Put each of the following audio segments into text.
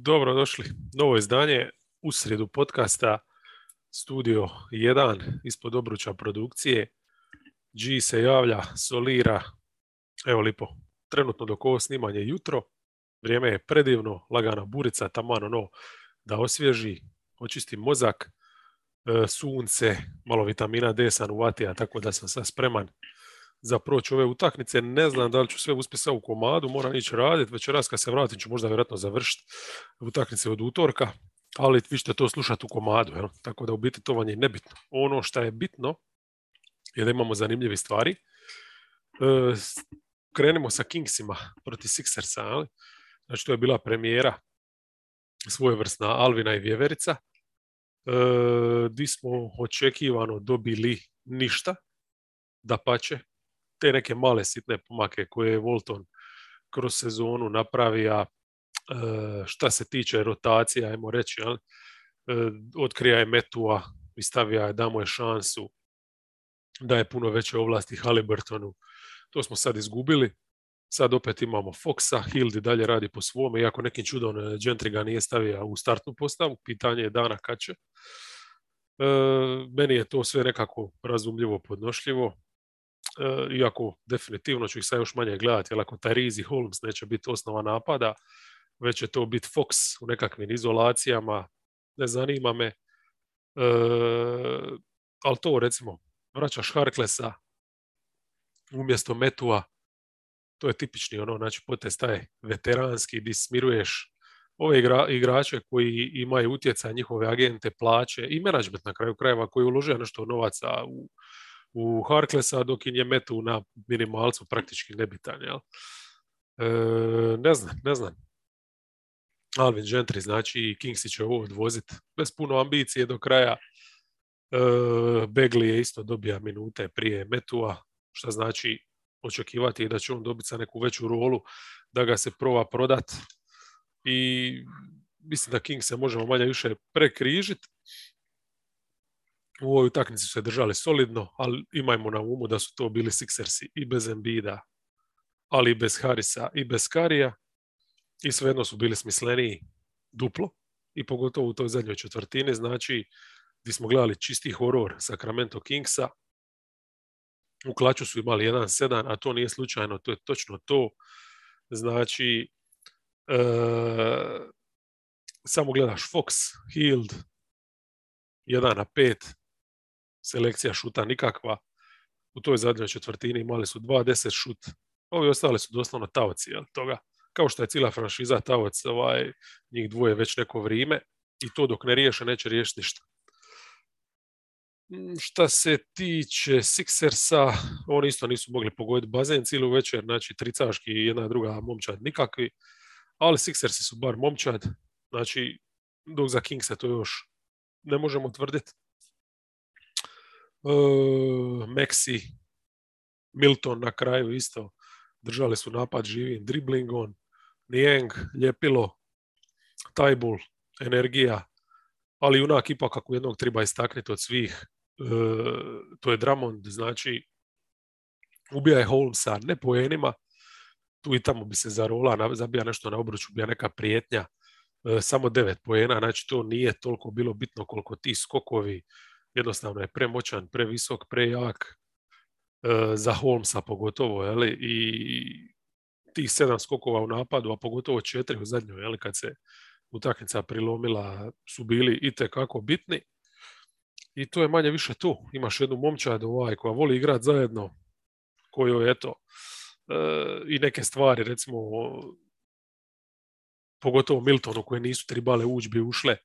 Dobro došli. Novo izdanje u sredu podcasta Studio 1 ispod obruča produkcije. G se javlja, solira. Evo lipo, trenutno dok ovo snimanje jutro. Vrijeme je predivno, lagana burica, taman ono da osvježi, očisti mozak, e, sunce, malo vitamina D sam uvatija, tako da sam sad spreman za proći ove utakmice. Ne znam da li ću sve uspjeti u komadu, moram ići raditi. Večeras kad se vratim ću možda vjerojatno završiti utakmice od utorka, ali vi ćete to slušati u komadu. Jel? Tako da u biti to vam je nebitno. Ono što je bitno je da imamo zanimljive stvari. E, krenemo sa Kingsima proti Sixersa. Jel? Znači to je bila premijera svojevrsna Alvina i Vjeverica. E, di smo očekivano dobili ništa, da pače, te neke male sitne pomake koje je Volton kroz sezonu napravija e, šta se tiče rotacija, ajmo reći, jel? E, otkrija je Metua i stavija je, mu je šansu da je puno veće ovlasti Halliburtonu. To smo sad izgubili. Sad opet imamo Foxa, Hild i dalje radi po svome, iako nekim čudom Gentry ga nije stavio u startnu postavu, pitanje je dana kad će. E, meni je to sve nekako razumljivo, podnošljivo. E, iako definitivno ću ih sad još manje gledati, jer ako Tyrese Holmes neće biti osnova napada, već će to biti Fox u nekakvim izolacijama, ne zanima me. E, ali to recimo, vraćaš Harklesa umjesto Metua, to je tipični ono, znači potez taj veteranski, di smiruješ ove igrače koji imaju utjecaj, njihove agente, plaće i menadžment na kraju krajeva koji uložuje nešto novaca u u Harklesa, dok je metu na minimalcu praktički nebitan. Jel? E, ne znam, ne znam. Alvin Gentry, znači Kingsi će ovo odvoziti bez puno ambicije do kraja. E, Begli je isto dobija minute prije Metua, što znači očekivati da će on dobiti sa neku veću rolu, da ga se prova prodat i mislim da King se možemo manje više prekrižiti u ovoj utakmici su se držali solidno, ali imajmo na umu da su to bili Sixersi i bez Embida, ali i bez Harisa i bez Karija. I svejedno su bili smisleniji duplo. I pogotovo u toj zadnjoj četvrtini, znači gdje smo gledali čisti horor Sacramento Kingsa, u klaču su imali 1-7, a to nije slučajno, to je točno to. Znači, e, samo gledaš Fox, Hield, 1 na 5, selekcija šuta nikakva. U toj zadnjoj četvrtini imali su 2-10 šut. Ovi ostali su doslovno taoci jel, toga. Kao što je cijela franšiza taoc, ovaj, njih dvoje već neko vrijeme i to dok ne riješe neće riješiti ništa. Mm, šta se tiče Sixersa, oni isto nisu mogli pogoditi bazen cijelu večer, znači tricaški i jedna druga momčad nikakvi, ali Sixersi su bar momčad, znači dok za Kingsa to još ne možemo tvrditi. Uh, Maxi, Milton na kraju isto. Držali su napad živim driblingom, Niang, Ljepilo, Tajbul, energija, ali unak ipak kako jednog treba istaknuti od svih, uh, to je Dramond, znači ubija je Holmesa ne poenima, tu i tamo bi se zarola, zabija nešto na obruču, bija neka prijetnja, uh, samo devet poena, znači to nije toliko bilo bitno koliko ti skokovi, jednostavno je premoćan, previsok, prejak e, za Holmesa pogotovo, jeli, i tih sedam skokova u napadu, a pogotovo četiri u zadnjoj, jeli, kad se utakmica prilomila, su bili i kako bitni. I to je manje više tu. Imaš jednu momčad ovaj, koja voli igrati zajedno, koju eto, e, i neke stvari, recimo, pogotovo Miltonu, koje nisu tribale ući, bi ušle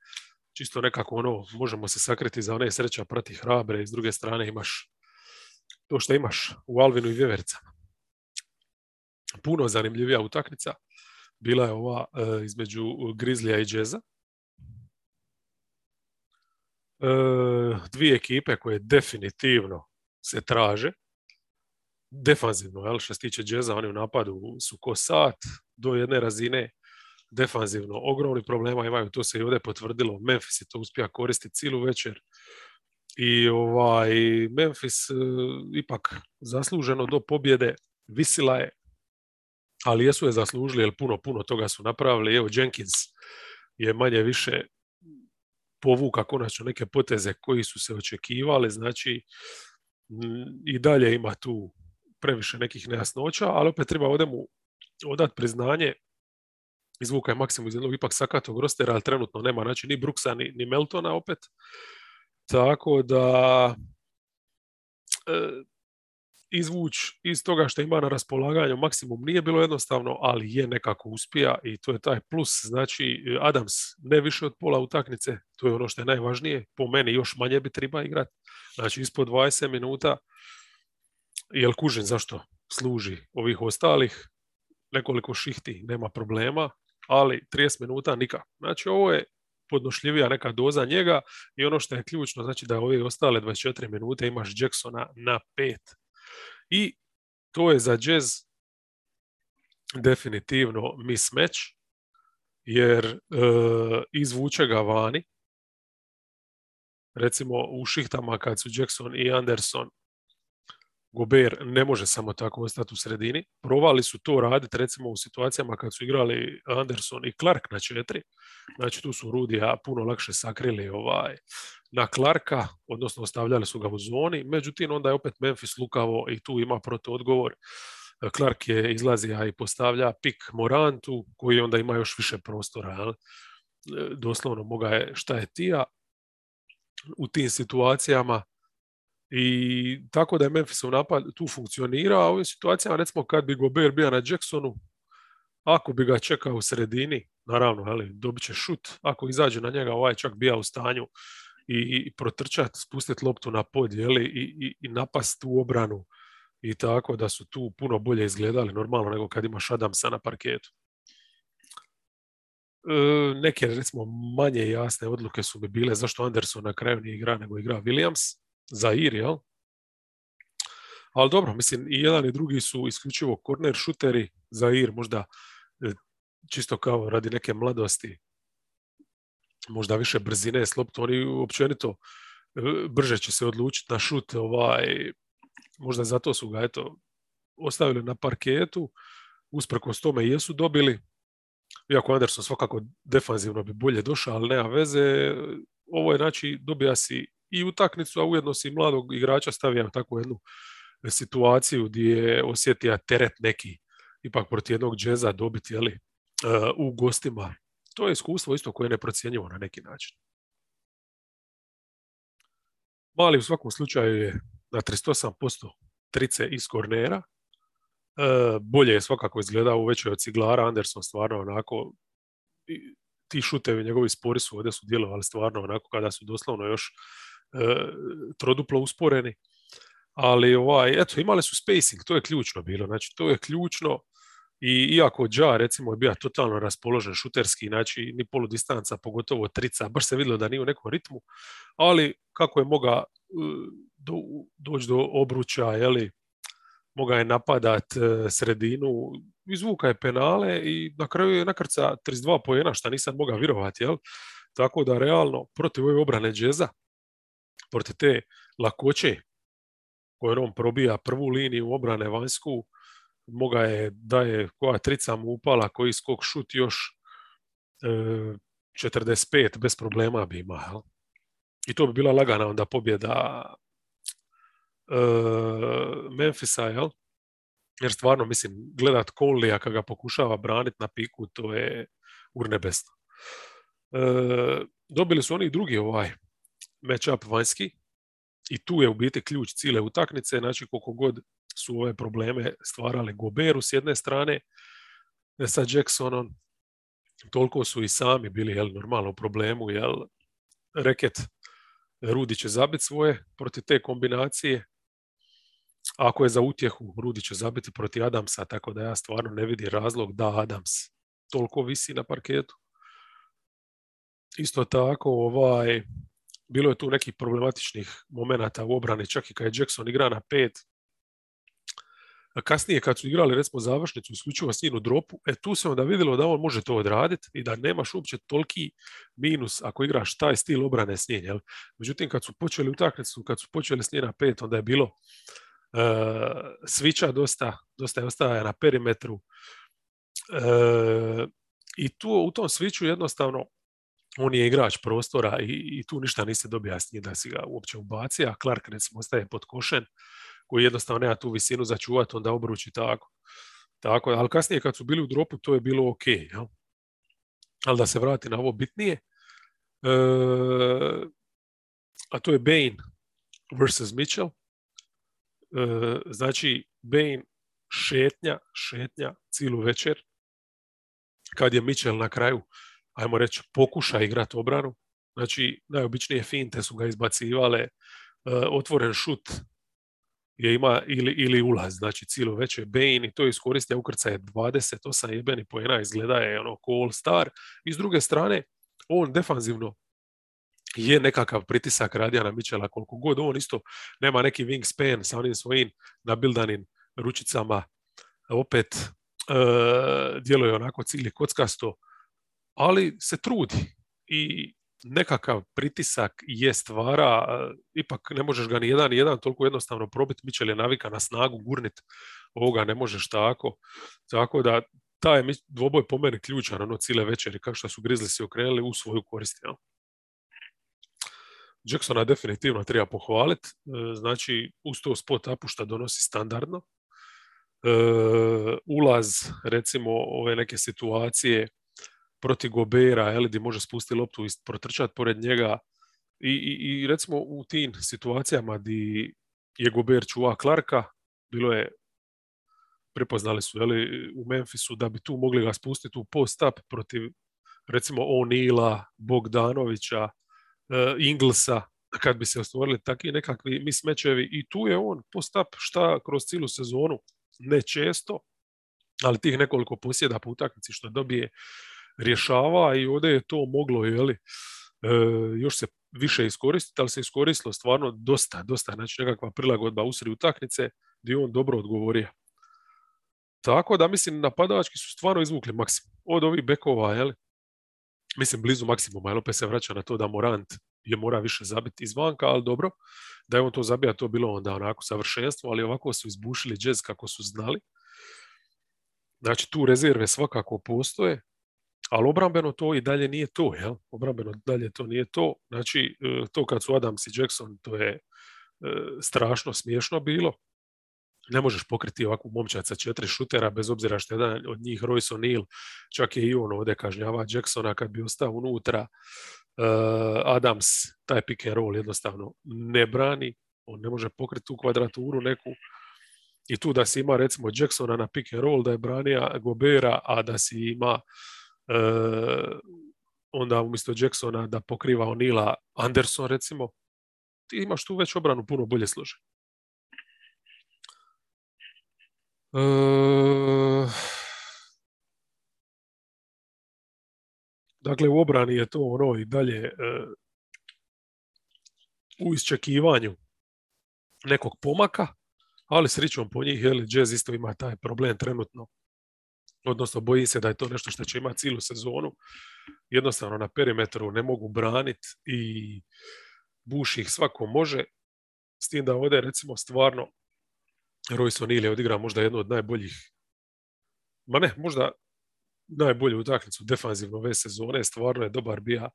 čisto nekako ono, možemo se sakriti za one sreća prati hrabre i s druge strane imaš to što imaš u Alvinu i Vjevericama. Puno zanimljivija utakmica bila je ova e, između Grizlija i Džeza. E, dvije ekipe koje definitivno se traže. Defanzivno, jel, što se tiče Džeza, oni u napadu su ko sat do jedne razine defanzivno ogromni problema imaju, to se i ovdje potvrdilo. Memphis je to uspija koristiti cijelu večer. I ovaj, Memphis e, ipak zasluženo do pobjede visila je, ali jesu je zaslužili jer puno, puno toga su napravili. Evo Jenkins je manje više povuka konačno neke poteze koji su se očekivali, znači i dalje ima tu previše nekih nejasnoća, ali opet treba ovdje mu odati priznanje izvuka je maksimum iz jednog ipak sakatog rostera, ali trenutno nema znači, ni Brooksa ni, ni Meltona opet. Tako da e, izvuć iz toga što ima na raspolaganju maksimum nije bilo jednostavno, ali je nekako uspija i to je taj plus. Znači, Adams ne više od pola utakmice, to je ono što je najvažnije. Po meni još manje bi treba igrati. Znači, ispod 20 minuta. Jel kužin zašto služi ovih ostalih? Nekoliko šihti, nema problema, ali 30 minuta nikak. Znači, ovo je podnošljivija neka doza njega i ono što je ključno, znači da ove ostale 24 minute imaš Jacksona na 5 i to je za jazz definitivno mismatch, jer e, izvuče ga vani. Recimo u šihtama kad su Jackson i Anderson Gober ne može samo tako ostati u sredini. Provali su to raditi recimo u situacijama kad su igrali Anderson i Clark na četiri. Znači tu su Rudija puno lakše sakrili ovaj, na Clarka, odnosno ostavljali su ga u zoni. Međutim, onda je opet Memphis lukavo i tu ima protuodgovor. Clark je izlazija i postavlja pik Morantu, koji onda ima još više prostora. Doslovno moga je šta je tija u tim situacijama i tako da je Memphis napad tu funkcionira, a u ovim situacijama, recimo kad bi Gober bio na Jacksonu, ako bi ga čekao u sredini, naravno, ali, dobit će šut, ako izađe na njega, ovaj čak bija u stanju i, i protrčati, spustiti loptu na pod, jeli, i, i, i napast u obranu. I tako da su tu puno bolje izgledali normalno nego kad imaš Adamsa na parketu. E, neke, recimo, manje jasne odluke su mi bile zašto Anderson na kraju nije igra nego igra Williams Ir, jel? Ali dobro, mislim, i jedan i drugi su isključivo korner šuteri, Ir možda e, čisto kao radi neke mladosti, možda više brzine s loptom, oni općenito e, brže će se odlučiti na šut, ovaj, možda zato su ga eto, ostavili na parketu, usprkos tome jesu dobili, iako Anderson svakako defanzivno bi bolje došao, ali nema veze, ovo je znači dobija si i utakmicu, a ujedno si mladog igrača stavio takvu jednu situaciju gdje je osjetio teret neki ipak protiv jednog džeza dobiti jeli, uh, u gostima. To je iskustvo isto koje je neprocjenjivo na neki način. Mali u svakom slučaju je na 38% trice iz kornera. Uh, bolje je svakako izgledao u većoj od ciglara. Anderson stvarno onako ti šutevi, njegovi spori su ovdje su djelovali stvarno onako kada su doslovno još E, troduplo usporeni. Ali ovaj, eto, imali su spacing, to je ključno bilo. Znači, to je ključno i iako Ja recimo je bio totalno raspoložen šuterski, znači ni poludistanca, pogotovo trica, baš se vidjelo da nije u nekom ritmu, ali kako je moga e, do, doći do obruča, jeli, moga je napadat e, sredinu, izvuka je penale i na kraju je nakrca 32 pojena, što nisam mogao vjerovati, jel? Tako da realno protiv ove obrane džeza, protiv te lakoće koje on probija prvu liniju obrane vanjsku, moga je da je koja trica mu upala, koji skok šut još e, 45 bez problema bi ima. I to bi bila lagana onda pobjeda e, Memphisa, jel? Jer stvarno, mislim, gledat Conleya kada ga pokušava braniti na piku, to je urnebesno. E, dobili su oni drugi ovaj matchup vanjski. I tu je u biti ključ cijele utakmice, znači koliko god su ove probleme stvarali Goberu s jedne strane e, sa Jacksonom, toliko su i sami bili jel, normalno u problemu, jel, reket Rudi će zabiti svoje protiv te kombinacije, ako je za utjehu, Rudi će zabiti protiv Adamsa, tako da ja stvarno ne vidim razlog da Adams toliko visi na parketu. Isto tako, ovaj, bilo je tu nekih problematičnih momenata u obrani, čak i kad je Jackson igra na pet. A kasnije kad su igrali recimo završnicu isključivo s njim u dropu, e tu se onda vidjelo da on može to odraditi i da nemaš uopće toliki minus ako igraš taj stil obrane s njim. Međutim, kad su počeli utakmicu, kad su počeli s njim na pet, onda je bilo uh, svića dosta, dosta je ostaja na perimetru. Uh, I tu u tom sviću jednostavno on je igrač prostora i, i tu ništa niste dobija s njim da si ga uopće ubaci, a Clark recimo ostaje pod košen, koji jednostavno nema tu visinu za čuvat, onda obruči tako. Tako, ali kasnije kad su bili u dropu, to je bilo ok. Jel? Ali da se vrati na ovo bitnije, e, a to je Bane versus Mitchell. E, znači, Bane šetnja, šetnja cijelu večer, kad je Mitchell na kraju, ajmo reći, pokuša igrati obranu. Znači, najobičnije finte su ga izbacivale, e, otvoren šut je ima ili, ili ulaz, znači cijelo veće Bane i to iskoristio ukrcaje 28 jebeni pojena, izgleda je ono all star. I s druge strane, on defanzivno je nekakav pritisak radija na Mičela, koliko god on isto nema neki wingspan sa onim svojim nabildanim ručicama, opet e, djeluje onako cilje kockasto, ali se trudi i nekakav pritisak je stvara, ipak ne možeš ga ni jedan ni jedan toliko jednostavno probiti, Mičel je navika na snagu gurnit, ovoga ne možeš tako, tako da taj je dvoboj po meni ključan, ono cijele večeri, kako što su Grizzly si okrenuli u svoju korist. Ja. Jacksona definitivno treba pohvaliti, e, znači uz to spot apušta donosi standardno. E, ulaz, recimo, ove neke situacije protiv Gobera, jel, gdje može spustiti loptu i protrčati pored njega. I, i, I, recimo u tim situacijama gdje je Gober čuva Clarka, bilo je prepoznali su jeli, u Memphisu da bi tu mogli ga spustiti u post-up protiv recimo O'Neila, Bogdanovića, uh, Inglesa, kad bi se ostvorili takvi nekakvi mismečevi i tu je on post-up šta kroz cijelu sezonu, ne često, ali tih nekoliko posjeda po utakmici što dobije rješava i ovdje je to moglo jeli, e, još se više iskoristiti, ali se iskoristilo stvarno dosta, dosta, znači nekakva prilagodba usri utakmice gdje on dobro odgovorio. Tako da mislim napadački su stvarno izvukli maksimum. Od ovih bekova, jeli, mislim blizu maksimuma, jel opet se vraća na to da Morant je mora više zabiti izvanka, ali dobro, da je on to zabija, to bilo onda onako savršenstvo, ali ovako su izbušili džez kako su znali. Znači tu rezerve svakako postoje, ali obrambeno to i dalje nije to, jel? Obrambeno dalje to nije to. Znači, e, to kad su Adams i Jackson, to je e, strašno smiješno bilo. Ne možeš pokriti ovakvu momčad sa četiri šutera, bez obzira što jedan od njih, Royce O'Neal, čak je i on ovdje kažnjava Jacksona kad bi ostao unutra. E, Adams taj pick and roll jednostavno ne brani, on ne može pokriti tu kvadraturu neku. I tu da si ima recimo Jacksona na pick and roll, da je branija Gobera, a da si ima onda umjesto Jacksona da pokriva Onila Anderson recimo, ti imaš tu već obranu puno bolje složen. E, dakle, u obrani je to ono i dalje e, u iščekivanju nekog pomaka, ali srećom po njih, jeli, Jazz isto ima taj problem trenutno odnosno boji se da je to nešto što će imati cijelu sezonu. Jednostavno na perimetru ne mogu braniti i buši ih svako može. S tim da ovdje recimo stvarno Royce O'Neal je odigrao možda jednu od najboljih, ma ne, možda najbolju utakmicu defanzivno ove sezone, stvarno je dobar bija e,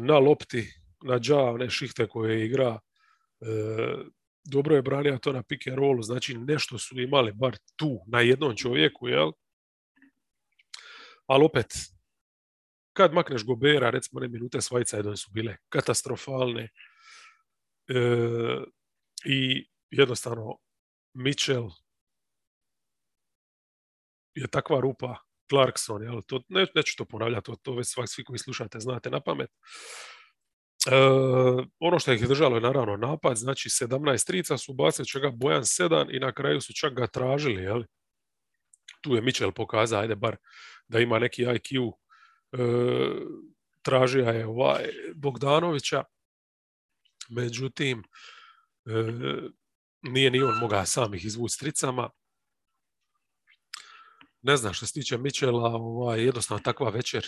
na lopti, na dža, one šihte koje igra, e, dobro je branio to na pick and rollu, znači nešto su imali bar tu na jednom čovjeku, jel? Ali opet, kad makneš Gobera, recimo ne minute Svajca su bile katastrofalne e, i jednostavno Mitchell je takva rupa, Clarkson, jel? To, ne, neću to ponavljati, to, to već svi koji slušate znate na pamet. Ono što ih je držalo je naravno napad, znači 17 trica su bacili čega Bojan 7 i na kraju su čak ga tražili, jel? Tu je Mitchell pokazao, ajde bar da ima neki IQ. E, tražio je ovaj Bogdanovića, međutim e, nije ni on mogao sam ih izvući tricama. Ne znam što se tiče Michela, ovaj, jednostavno takva večer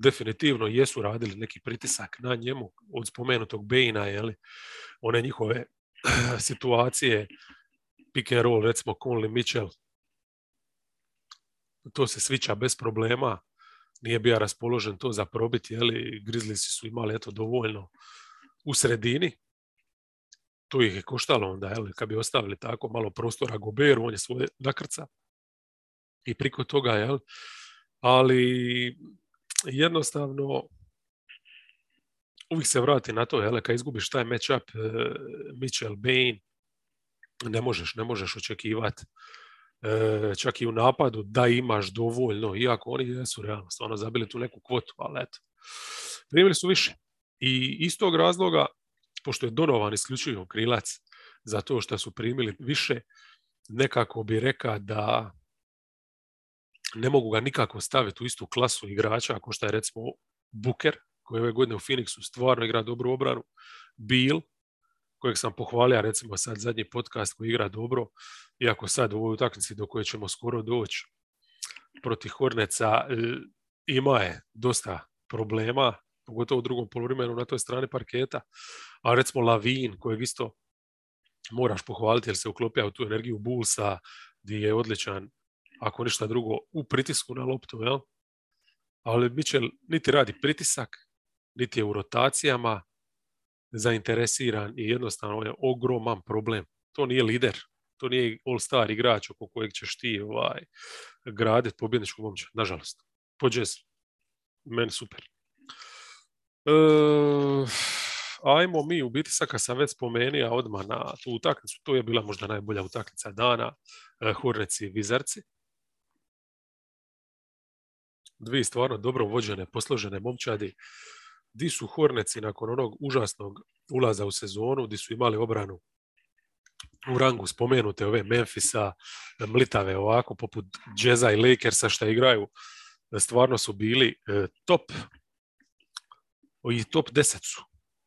definitivno jesu radili neki pritisak na njemu od spomenutog Bejna, jeli, one njihove situacije, pick and roll, recimo Conley Mitchell, to se svića bez problema. nije bio raspoložen to za probiti, jeli, Grizzliesi su imali eto dovoljno u sredini, to ih je koštalo onda, jel, kad bi ostavili tako malo prostora Goberu, on je svoje nakrca i priko toga, jel, ali jednostavno uvijek se vrati na to, jel, kad izgubiš taj matchup uh, Mitchell Bain, ne možeš, ne možeš očekivati e, čak i u napadu da imaš dovoljno, iako oni jesu realno stvarno zabili tu neku kvotu, ali eto. Primili su više. I iz tog razloga, pošto je Donovan isključio krilac za to što su primili više, nekako bi rekao da ne mogu ga nikako staviti u istu klasu igrača ako što je recimo Booker, koji je ove godine u Phoenixu stvarno igra dobru obranu, Bill, kojeg sam pohvalio, recimo sad zadnji podcast koji igra dobro, iako sad u ovoj utakmici do koje ćemo skoro doći protiv Horneca, e, ima je dosta problema, pogotovo u drugom poluvremenu na toj strani parketa, a recimo Lavin, kojeg isto moraš pohvaliti jer se uklopio u tu energiju Bullsa, gdje je odličan, ako ništa drugo, u pritisku na loptu, jel? Ali Mitchell niti radi pritisak, niti je u rotacijama, zainteresiran i jednostavno je ogroman problem. To nije lider, to nije all-star igrač oko kojeg ćeš ti ovaj, graditi pobjedničku momča, nažalost. Pođe meni super. E, ajmo mi u biti sad kad sam već spomenuo odmah na tu utakmicu, to je bila možda najbolja utakmica dana, e, Horneci i Vizarci. Dvije stvarno dobro vođene, posložene momčadi di su Horneci nakon onog užasnog ulaza u sezonu, di su imali obranu u rangu spomenute ove Memphisa, mlitave ovako, poput Jazza i Lakersa što igraju, stvarno su bili e, top i top 10 su.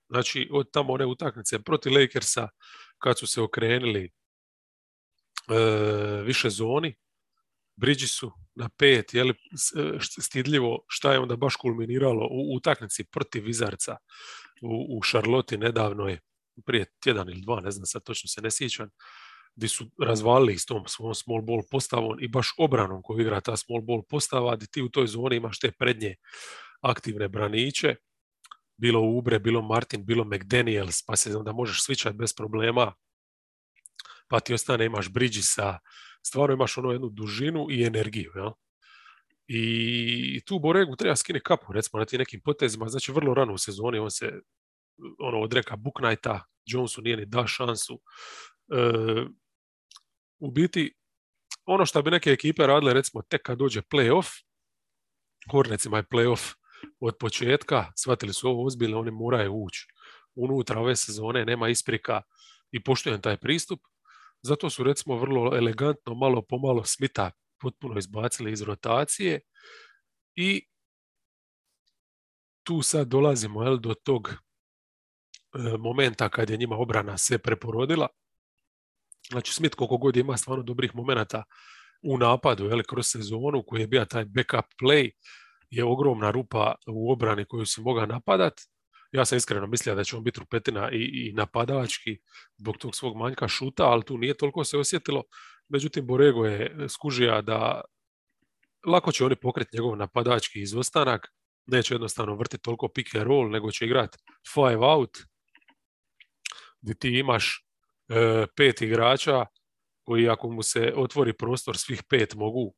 Znači, od tamo one utakmice protiv Lakersa, kad su se okrenuli e, više zoni, Bridgesu na pet, je li e, stidljivo šta je onda baš kulminiralo u utakmici protiv Vizarca u, u Šarloti nedavno je, prije tjedan ili dva, ne znam sad točno se ne sjećam, gdje su razvalili s tom svom small ball postavom i baš obranom koju igra ta small ball postava, gdje ti u toj zoni imaš te prednje aktivne braniće, bilo Ubre, bilo Martin, bilo McDaniels, pa se onda možeš svičati bez problema, pa ti ostane, imaš Bridgesa, stvarno imaš ono jednu dužinu i energiju. Jel? I tu Boregu treba skine kapu, recimo na tim nekim potezima, znači vrlo rano u sezoni on se ono odreka Buknajta, Jonesu nije ni da šansu. E, u biti, ono što bi neke ekipe radile, recimo tek kad dođe playoff, Hornecima je playoff od početka, shvatili su ovo ozbiljno, oni moraju ući unutra ove sezone, nema isprika i poštujem taj pristup. Zato su recimo vrlo elegantno, malo pomalo Smita potpuno izbacili iz rotacije i tu sad dolazimo jel, do tog e, momenta kad je njima obrana se preporodila. Znači Smith koliko god ima stvarno dobrih momenata u napadu, jel, kroz sezonu koji je bio taj backup play, je ogromna rupa u obrani koju se moga napadat ja sam iskreno mislio da će on biti rupetina i, i napadački zbog tog svog manjka šuta, ali tu nije toliko se osjetilo. Međutim, Borego je skužija da lako će oni pokriti njegov napadački izostanak, neće jednostavno vrtiti toliko pick and roll, nego će igrati five out, gdje ti imaš e, pet igrača koji ako mu se otvori prostor, svih pet mogu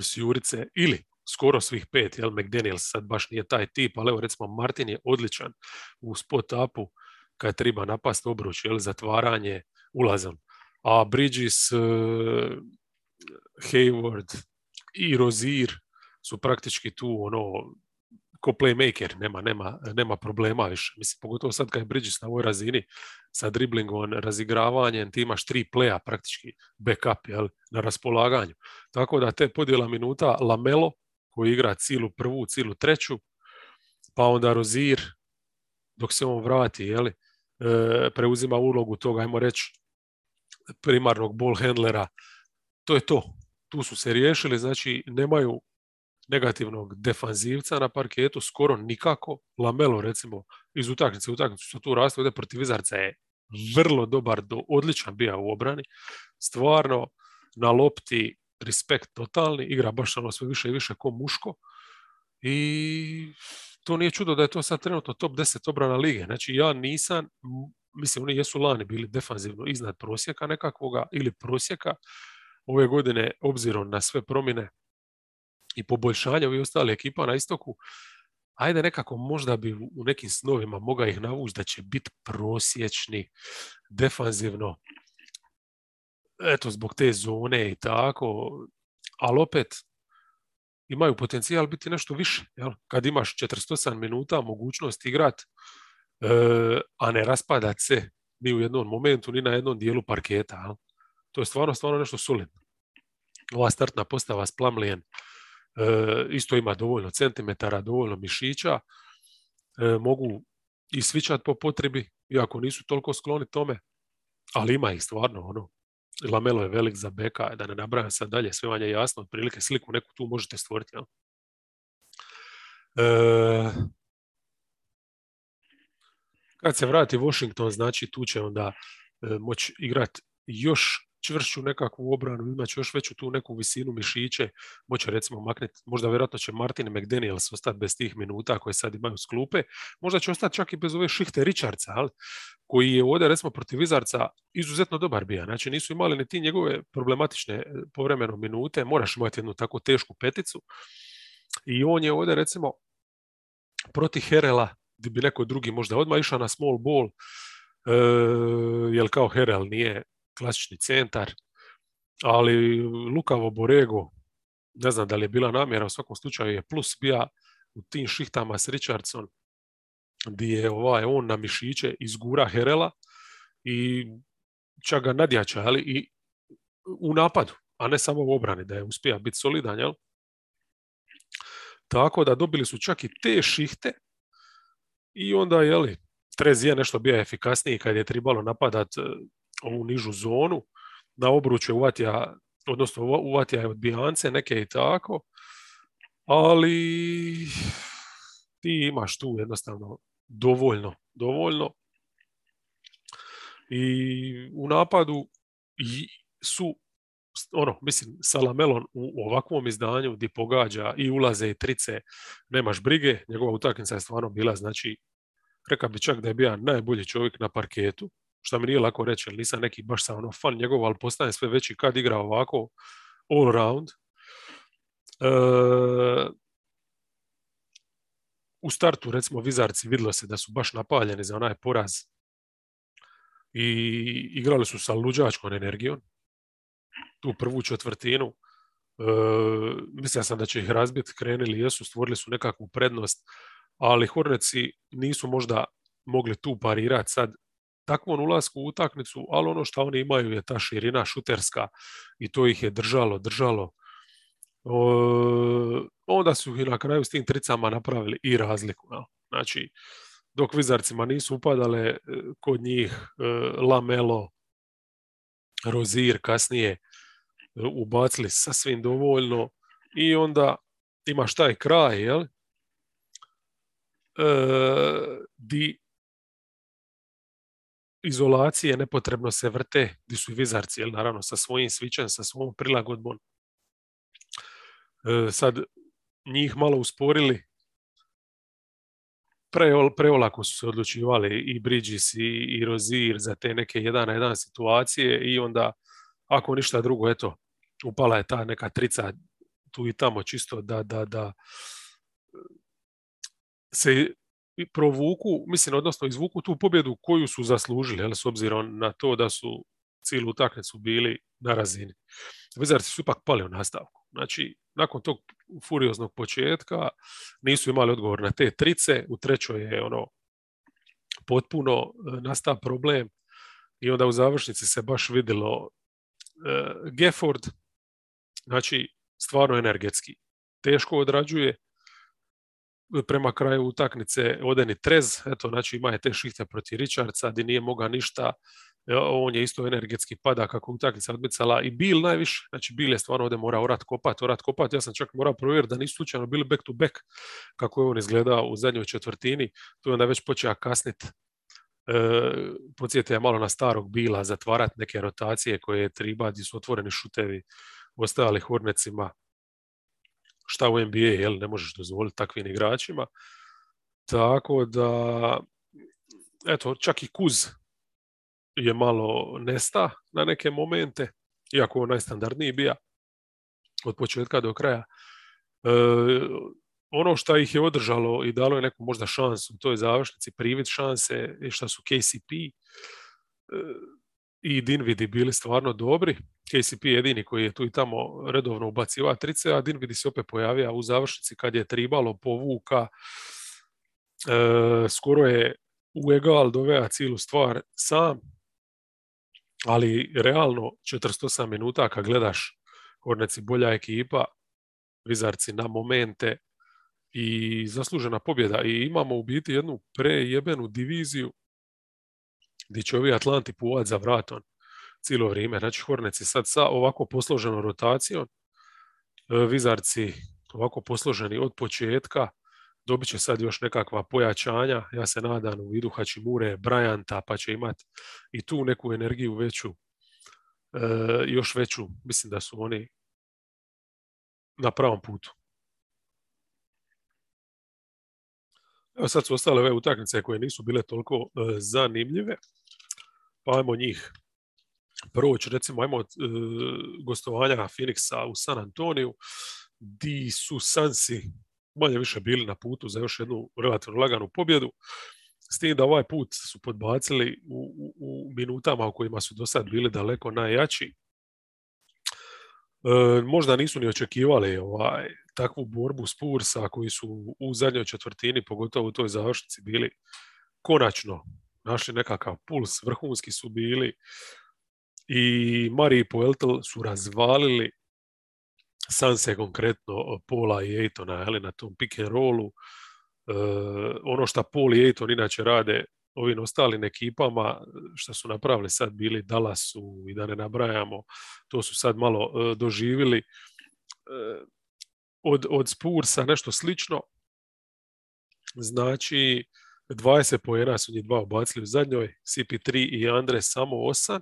s jurice ili skoro svih pet, jel, McDaniels sad baš nije taj tip, ali evo recimo Martin je odličan u spot upu kad treba napast obruč, jel, zatvaranje ulazom. A Bridges, uh, Hayward i Rozier su praktički tu ono ko playmaker, nema, nema, nema problema više. Mislim, pogotovo sad kad je Bridges na ovoj razini sa driblingom, razigravanjem, ti imaš tri playa praktički backup jel, na raspolaganju. Tako da te podjela minuta Lamelo koji igra cilu prvu, cilu treću, pa onda Rozir, dok se on vrati, jeli, e, preuzima ulogu toga, ajmo reći, primarnog ball handlera. To je to. Tu su se riješili, znači nemaju negativnog defanzivca na parketu, skoro nikako. Lamelo, recimo, iz utakmice utakmicu što tu raste, ovdje protiv Vizarca je vrlo dobar, do, odličan bio u obrani. Stvarno, na lopti respekt totalni, igra baš ono sve više i više ko muško I to nije čudo da je to sad trenutno top 10 obrana lige. Znači ja nisam, mislim oni jesu lani bili defanzivno iznad prosjeka nekakvoga ili prosjeka. Ove godine, obzirom na sve promjene i poboljšanja ovih ostali ekipa na istoku, ajde nekako možda bi u nekim snovima mogao ih navući da će biti prosječni, defanzivno, eto zbog te zone i tako, ali opet imaju potencijal biti nešto više. Jel? Kad imaš 48 minuta mogućnost igrat, e, a ne raspadat se ni u jednom momentu, ni na jednom dijelu parketa. Jel? To je stvarno, stvarno nešto solidno. Ova startna postava s Plamlijen e, isto ima dovoljno centimetara, dovoljno mišića, e, mogu i svičat po potrebi, iako nisu toliko skloni tome, ali ima ih stvarno, ono, Lamelo je velik za beka, da ne nabrajam sad dalje, sve vam je jasno, otprilike sliku neku tu možete stvoriti. Jel? E, kad se vrati Washington, znači tu će onda e, moći igrati još čvršću nekakvu obranu, imat će još veću tu neku visinu mišiće, moće recimo maknuti, možda vjerojatno će Martin McDaniels ostati bez tih minuta koje sad imaju s klupe, možda će ostati čak i bez ove šihte Richardsa, ali, koji je ovdje recimo protiv Vizarca izuzetno dobar bija. Znači nisu imali ni ti njegove problematične e, povremeno minute, moraš imati jednu tako tešku peticu. I on je ovdje recimo protiv Herela, gdje bi neko drugi možda odmah išao na small ball, e, jer kao Herel nije klasični centar, ali Lukavo Borego, ne znam da li je bila namjera, u svakom slučaju je plus bija u tim šihtama s Richardson, gdje je ovaj, on na mišiće izgura Herela i čak ga nadjača, ali i u napadu, a ne samo u obrani, da je uspija biti solidan, jel? Tako da dobili su čak i te šihte i onda, jeli, Trez je nešto bio efikasniji kad je trebalo napadat ovu nižu zonu, na obruče uvatija, odnosno uvatija je odbijance, neke i tako, ali ti imaš tu jednostavno dovoljno, dovoljno. I u napadu su ono, mislim, sa Lamelon u ovakvom izdanju gdje pogađa i ulaze i trice, nemaš brige, njegova utakmica je stvarno bila, znači, rekao bi čak da je bio najbolji čovjek na parketu, što mi nije lako reći, jer nisam neki baš sa ono fan njegov, ali postaje sve veći kad igra ovako all round. E, u startu, recimo, Vizarci vidjelo se da su baš napaljeni za onaj poraz i igrali su sa luđačkom energijom tu prvu četvrtinu. E, mislio sam da će ih razbiti, krenili jesu, stvorili su nekakvu prednost, ali Horneci nisu možda mogli tu parirati sad takvom ulasku u utakmicu, ali ono što oni imaju je ta širina šuterska i to ih je držalo, držalo. onda su i na kraju s tim tricama napravili i razliku. Znači, dok Vizarcima nisu upadale e, kod njih e, Lamelo, Rozir kasnije e, ubacili sasvim dovoljno i onda imaš taj kraj, jel? di izolacije nepotrebno se vrte, gdje su i vizarci, jel, naravno, sa svojim svičem, sa svojom prilagodbom. E, sad, njih malo usporili, pre, preolako su se odlučivali i Bridges i, i Rozir za te neke jedan na jedan situacije i onda, ako ništa drugo, eto, upala je ta neka trica tu i tamo čisto da, da, da se provuku, mislim, odnosno izvuku tu pobjedu koju su zaslužili, jel, s obzirom na to da su cijelu utakmicu bili na razini. Vizarci su ipak pali u nastavku. Znači, nakon tog furioznog početka nisu imali odgovor na te trice, u trećoj je ono potpuno e, nastao problem i onda u završnici se baš vidjelo uh, Gefford, znači stvarno energetski teško odrađuje, prema kraju utakmice odeni Trez, eto, znači ima je te šihte protiv Richardsa, gdje nije mogao ništa, e, on je isto energetski pada kako utakmica odmicala i Bil najviše, znači Bil je stvarno ovdje morao orat kopat, orat kopat, ja sam čak morao provjeriti da nisu slučajno bili back to back kako je on izgledao u zadnjoj četvrtini, tu je onda već počeo kasnit. E, malo na starog Bila, zatvarati neke rotacije koje je triba, gdje su otvoreni šutevi ostali Hornecima šta u NBA, jel, ne možeš dozvoliti takvim igračima. Tako da, eto, čak i Kuz je malo nesta na neke momente, iako on najstandardniji bija od početka do kraja. E, ono što ih je održalo i dalo je neku možda šansu u toj završnici, privid šanse, što su KCP e, i Dinvidi bili stvarno dobri. KCP je jedini koji je tu i tamo redovno ubaciva trice, a Dinvidi se opet pojavio u završnici kad je tribalo povuka. E, skoro je u egal dovea cijelu stvar sam, ali realno 48 minuta kad gledaš Horneci bolja ekipa, Vizarci na momente i zaslužena pobjeda. I imamo u biti jednu prejebenu diviziju gdje će ovi Atlanti puvat za vratom cijelo vrijeme. Znači Horneci sad sa ovako posloženom rotacijom, e, Vizarci ovako posloženi od početka, dobit će sad još nekakva pojačanja, ja se nadam u vidu Hačimure, Bryanta, pa će imati i tu neku energiju veću, e, još veću. Mislim da su oni na pravom putu. Evo sad su ostale ove utakmice koje nisu bile toliko e, zanimljive, pa ajmo njih proći. Recimo, ajmo e, gostovanja Phoenixa u San Antoniju, di su Sansi manje više bili na putu za još jednu relativno laganu pobjedu. S tim da ovaj put su podbacili u, u, minutama u kojima su do sad bili daleko najjači. E, možda nisu ni očekivali ovaj, takvu borbu Spursa koji su u zadnjoj četvrtini, pogotovo u toj završnici, bili konačno našli nekakav puls, vrhunski su bili i Mari i Poeltel su razvalili Sanse konkretno Pola i Ejtona ali na tom pick and rollu. E, ono što Paul i Ejton inače rade ovim ostalim ekipama što su napravili sad bili Dallasu i da ne nabrajamo, to su sad malo e, doživili od, od Spursa nešto slično. Znači, 20 pojena su njih dva ubacili u zadnjoj, CP3 i Andre samo 8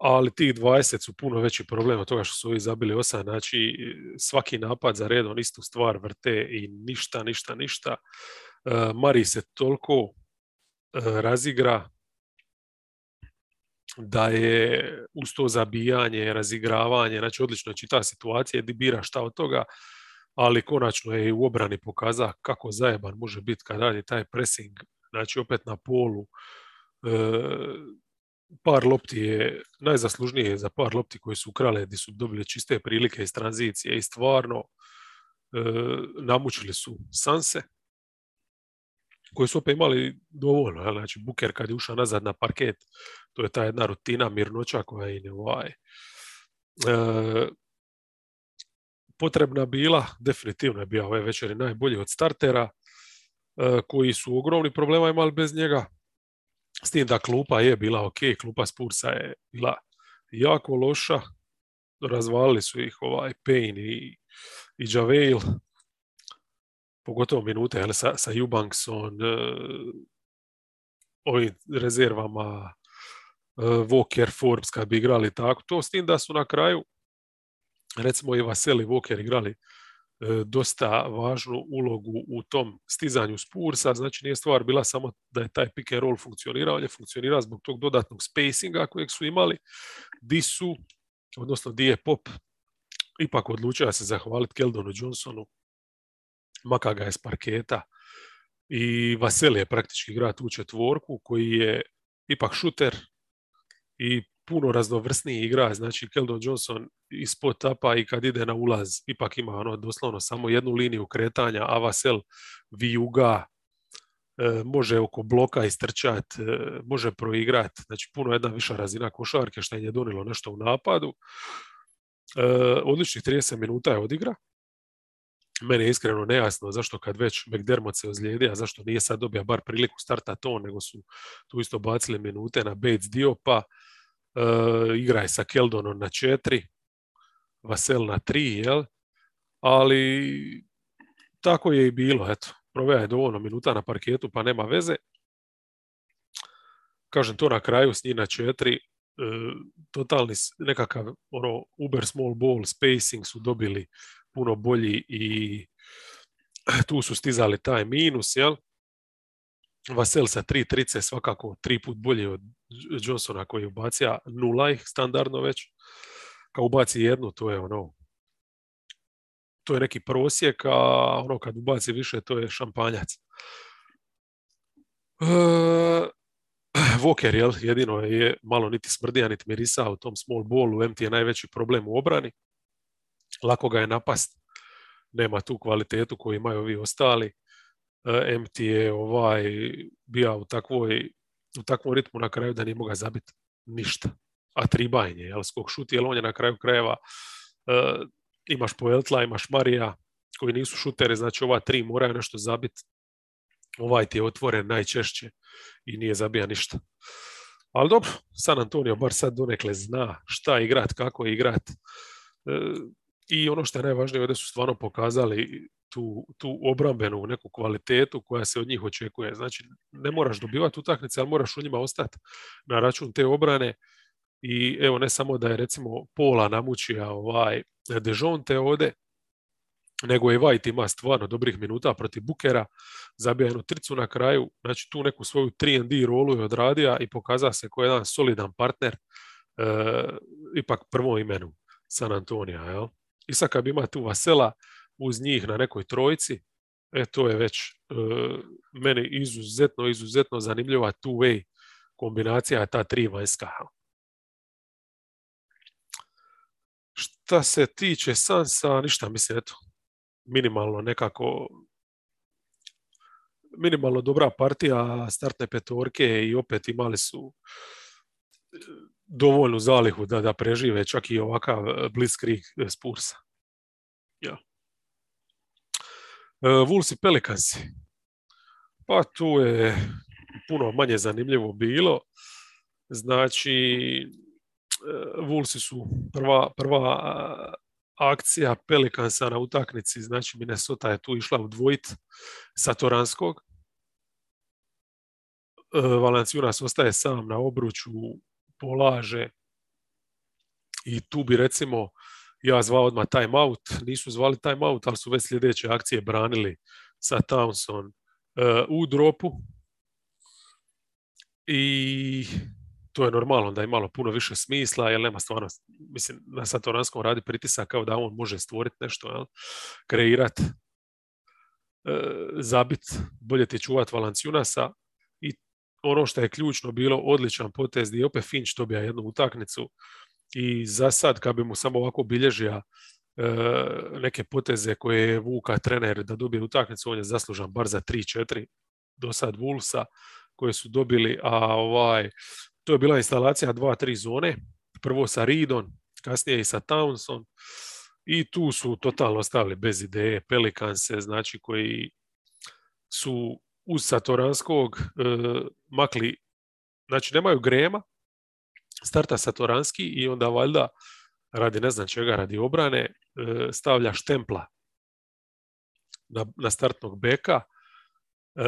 ali tih 20 su puno veći problem od toga što su ovi zabili 8, znači svaki napad za redom istu stvar vrte i ništa, ništa, ništa. E, Mari se toliko e, razigra da je uz to zabijanje, razigravanje, znači odlično čita situacija di bira šta od toga, ali konačno je i u obrani pokazao kako zajeban može biti kad radi taj pressing, znači opet na polu, e, par lopti je najzaslužnije za par lopti koji su ukrale gdje su dobili čiste prilike iz tranzicije i stvarno e, namučili su Sanse koji su opet imali dovoljno. Znači, Buker kad je ušao nazad na parket, to je ta jedna rutina mirnoća koja je ovaj, e, potrebna bila, definitivno je bio ove večeri najbolji od startera, e, koji su ogromni problema imali bez njega, s tim da klupa je bila ok, klupa Spursa je bila jako loša. Razvalili su ih ovaj Payne i, i Javel. Pogotovo minute jel, sa, sa Eubankson, uh, ovim rezervama uh, Walker, Forbes kad bi igrali tako. To s tim da su na kraju recimo i Vaseli Walker igrali E, dosta važnu ulogu u tom stizanju Spursa, znači nije stvar bila samo da je taj pick and roll funkcionirao, on je funkcionirao zbog tog dodatnog spacinga kojeg su imali, di su, odnosno di je Pop ipak odlučio se zahvaliti Keldonu Johnsonu, maka ga je s parketa i Vaseli je praktički igra tu četvorku koji je ipak šuter i puno raznovrsniji igra, znači Keldon Johnson ispod tapa i kad ide na ulaz ipak ima ono doslovno samo jednu liniju kretanja, a Vasel vijuga, e, može oko bloka istrčat, e, može proigrat, znači puno jedna viša razina košarke što je donilo nešto u napadu. E, odličnih 30 minuta je odigra. Meni je iskreno nejasno zašto kad već McDermott se ozlijedi, a zašto nije sad dobio bar priliku starta to, nego su tu isto bacili minute na Bates Diopa. Uh, igra je sa Keldonom na četiri, Vasel na tri, jel? Ali tako je i bilo, eto. Proveo je dovoljno minuta na parketu, pa nema veze. Kažem to na kraju s njih na četiri. Uh, totalni nekakav ono uber small ball spacing su dobili puno bolji i tu su stizali taj minus, jel? Vasel sa tri trice svakako tri put bolji od Johnsona koji ubacija nula ih standardno već. Kao ubaci jednu, to je ono to je neki prosjek, a ono kad ubaci više to je šampanjac. E, Walker, jel, jedino je malo niti smrdija, niti mirisa u tom small ballu, MT je najveći problem u obrani. Lako ga je napast, nema tu kvalitetu koju imaju ovi ostali. E, MT je ovaj, bio u, takvoj, u takvom ritmu na kraju da nije mogao zabiti ništa. A tribajnje, jel, skok šuti, jer on je na kraju krajeva uh, imaš Poeltla, imaš Marija, koji nisu šuteri, znači ova tri moraju nešto zabiti. Ovaj ti je otvoren najčešće i nije zabija ništa. Ali dobro, San Antonio bar sad donekle zna šta igrat, kako igrat. E, I ono što je najvažnije, ovdje su stvarno pokazali tu, tu obrambenu neku kvalitetu koja se od njih očekuje. Znači, ne moraš dobivati utakmice, ali moraš u njima ostati na račun te obrane. I evo, ne samo da je recimo Pola namučija ovaj Dejonte ovdje, nego je White ima stvarno dobrih minuta protiv Bukera, zabija jednu tricu na kraju, znači tu neku svoju 3D rolu je odradio i pokazao se kao jedan solidan partner e, ipak prvo imenu San Antonija. Jel? I sad kad ima tu Vasela uz njih na nekoj trojci, e, to je već e, meni izuzetno, izuzetno zanimljiva two-way kombinacija ta tri vanjska. Šta se tiče Sansa, ništa mislim, eto, minimalno nekako minimalno dobra partija startne petorke i opet imali su dovoljnu zalihu da, da prežive čak i ovakav e, blitzkrieg Spursa. Ja. E, Wolves i Pelikansi. Pa tu je puno manje zanimljivo bilo. Znači, Vulsi su prva, prva akcija Pelikansa na utaknici, znači Minnesota je tu išla u dvojit sa Toranskog. E, Valanciunas ostaje sam na obruču, polaže i tu bi recimo ja zvao odmah time out, nisu zvali time out, ali su već sljedeće akcije branili sa Townson e, u dropu i to je normalno da je malo puno više smisla, jer nema stvarno, mislim, na Satoranskom radi pritisak kao da on može stvoriti nešto, jel? kreirat, e, zabit, bolje ti čuvat Valanciunasa ono što je ključno bilo, odličan potez gdje opet Finch dobija jednu utaknicu i za sad kad bi mu samo ovako bilježija e, neke poteze koje je vuka trener da dobije utaknicu, on je zaslužan bar za 3-4 do sad Wolvesa koje su dobili, a ovaj to je bila instalacija dva, tri zone. Prvo sa Ridon, kasnije i sa Townson. I tu su totalno ostali bez ideje Pelikanse, znači koji su uz Satoranskog e, makli, znači nemaju grema, starta Satoranski i onda valjda radi ne znam čega, radi obrane, e, stavlja štempla na, na startnog beka E,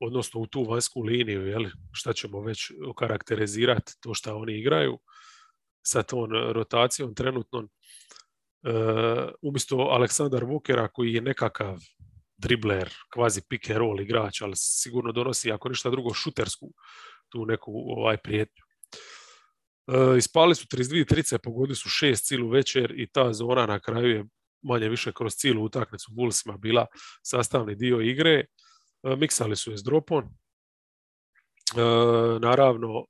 odnosno u tu vanjsku liniju, jel, šta ćemo već okarakterizirati to što oni igraju sa tom rotacijom trenutno. E, umjesto Aleksandar Vukera koji je nekakav dribler, kvazi pick and roll igrač, ali sigurno donosi, ako ništa drugo, šutersku tu neku ovaj prijetnju. E, ispali su 32 trice, pogodili su šest cilu večer i ta zona na kraju je manje više kroz cilu utakmicu Bullsima bila sastavni dio igre. E, miksali su je s dropom. E, naravno,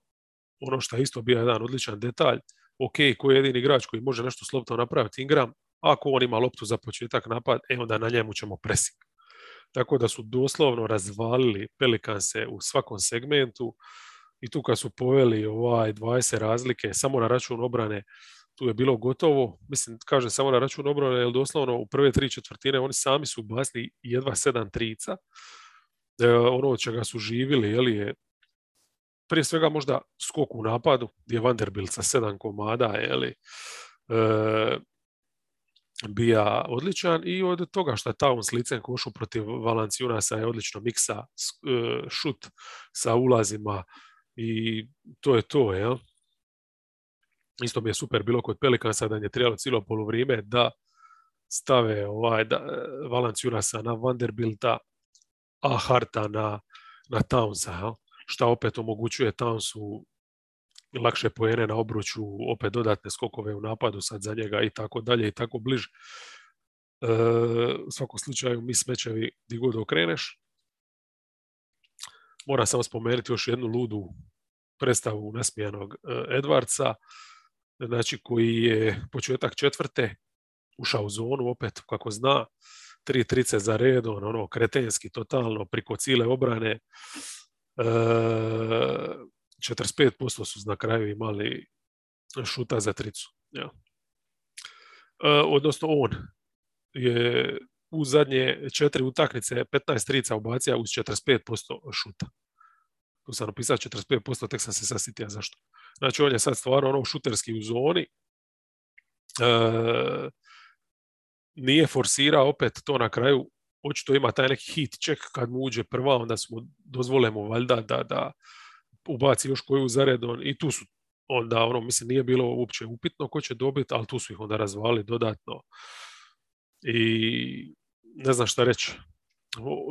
ono što je isto bio jedan odličan detalj, ok, koji je jedini igrač koji može nešto slobodno napraviti Ingram, ako on ima loptu za početak napad, e onda na njemu ćemo presik. Tako da su doslovno razvalili Pelikanse u svakom segmentu i tu kad su poveli ovaj 20 razlike samo na račun obrane, tu je bilo gotovo. Mislim, kažem samo na račun obrane, jer doslovno u prve tri četvrtine oni sami su ubacili jedva sedam trica. E, ono od čega su živili je, je prije svega možda skok u napadu gdje je Vanderbilt sa sedam komada je li, e, bija odličan i od toga što je Towns licem košu protiv Valanciunasa je odlično miksa e, šut sa ulazima i to je to, jel? Isto mi je super bilo kod Pelikansa da je trebalo cijelo poluvrijeme da stave ovaj, da, Valanciunasa na Vanderbilta, a Harta na, na Townsa, šta opet omogućuje Townsu lakše pojene na obruču, opet dodatne skokove u napadu sad za njega i tako dalje i tako bliže. E, u svakom slučaju mi smečevi di god okreneš. Moram samo spomenuti još jednu ludu predstavu nasmijanog e, Edvardsa, znači koji je početak četvrte ušao u zonu opet kako zna, tri trice za redom, ono kretenski totalno priko cijele obrane. E, 45% su na kraju imali šuta za tricu. Ja. E, odnosno on je u zadnje četiri utakmice 15 trica ubacija uz 45% šuta. Tu sam napisao 45%, tek sam se sasitio zašto. Znači on je sad stvarno ono šuterski u zoni. E, nije forsirao opet to na kraju očito ima taj neki hit check kad mu uđe prva, onda smo dozvolimo valjda da, da ubaci još koju zaredon i tu su onda ono, mislim, nije bilo uopće upitno ko će dobiti, ali tu su ih onda razvali dodatno. I ne znam šta reći.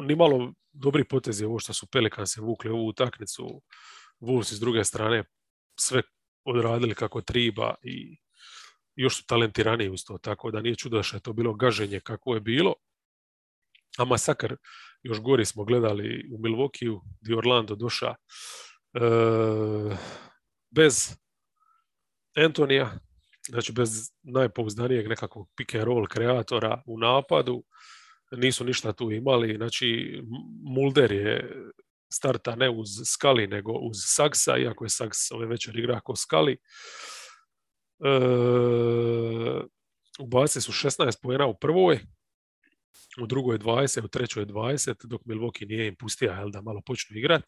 Nimalo dobri potezi ovo što su se vukli ovu utakmicu. Wolves s druge strane sve odradili kako triba i još su talentirani uz to, tako da nije čudo što je to bilo gaženje kako je bilo. A masakar još gori smo gledali u Milwaukee gdje Orlando doša bez Antonija, znači bez najpouzdanijeg nekakvog pick and roll kreatora u napadu, nisu ništa tu imali, znači Mulder je starta ne uz Skali nego uz Saksa, iako je Saks ove večer igra ako Skali. E, ubacili su 16 pojena u prvoj, u drugoj 20, u trećoj 20, dok Milwaukee nije im pustija jel, da malo počnu igrati.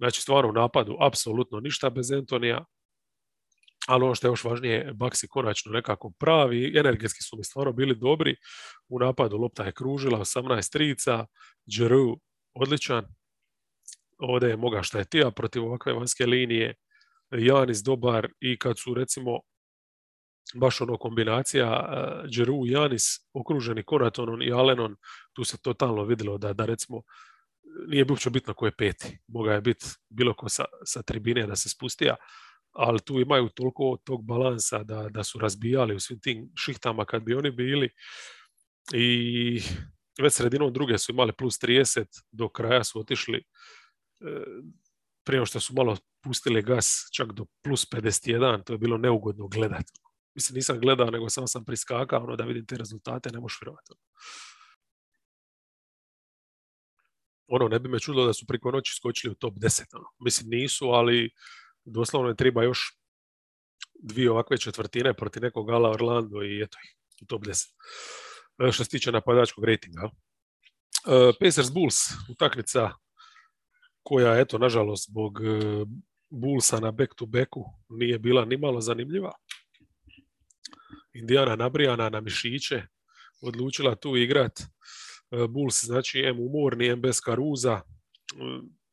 Znači, stvarno u napadu apsolutno ništa bez Antonija, ali ono što je još važnije, Baksi konačno nekako pravi, energetski su mi stvarno bili dobri, u napadu lopta je kružila, 18 trica, Džeru odličan, ovdje je moga šta je tija protiv ovakve vanjske linije, Janis dobar i kad su recimo baš ono kombinacija uh, i Janis okruženi Konatonom i Alenon, tu se totalno vidjelo da, da recimo nije uopće bitno ko je peti. Moga je biti bilo ko sa, sa tribine da se spustija, ali tu imaju toliko tog balansa da, da su razbijali u svim tim šihtama kad bi oni bili i već sredinom druge su imali plus 30, do kraja su otišli e, prije što su malo pustili gas čak do plus 51, to je bilo neugodno gledati. Mislim, nisam gledao, nego samo sam priskakao ono, da vidim te rezultate, ne možeš vjerovati. Ono, ne bi me čudilo da su preko noći skočili u top 10. Ono. Mislim, nisu, ali doslovno je treba još dvije ovakve četvrtine protiv nekog Gala Orlando i eto ih u top 10. E, što se tiče napadačkog rejtinga. E, Pacers Bulls, utakmica koja, eto, nažalost, zbog e, Bullsa na back to backu nije bila ni malo zanimljiva. Indiana nabrijana na mišiće, odlučila tu igrat. Bulls, znači, M umorni, M bez karuza,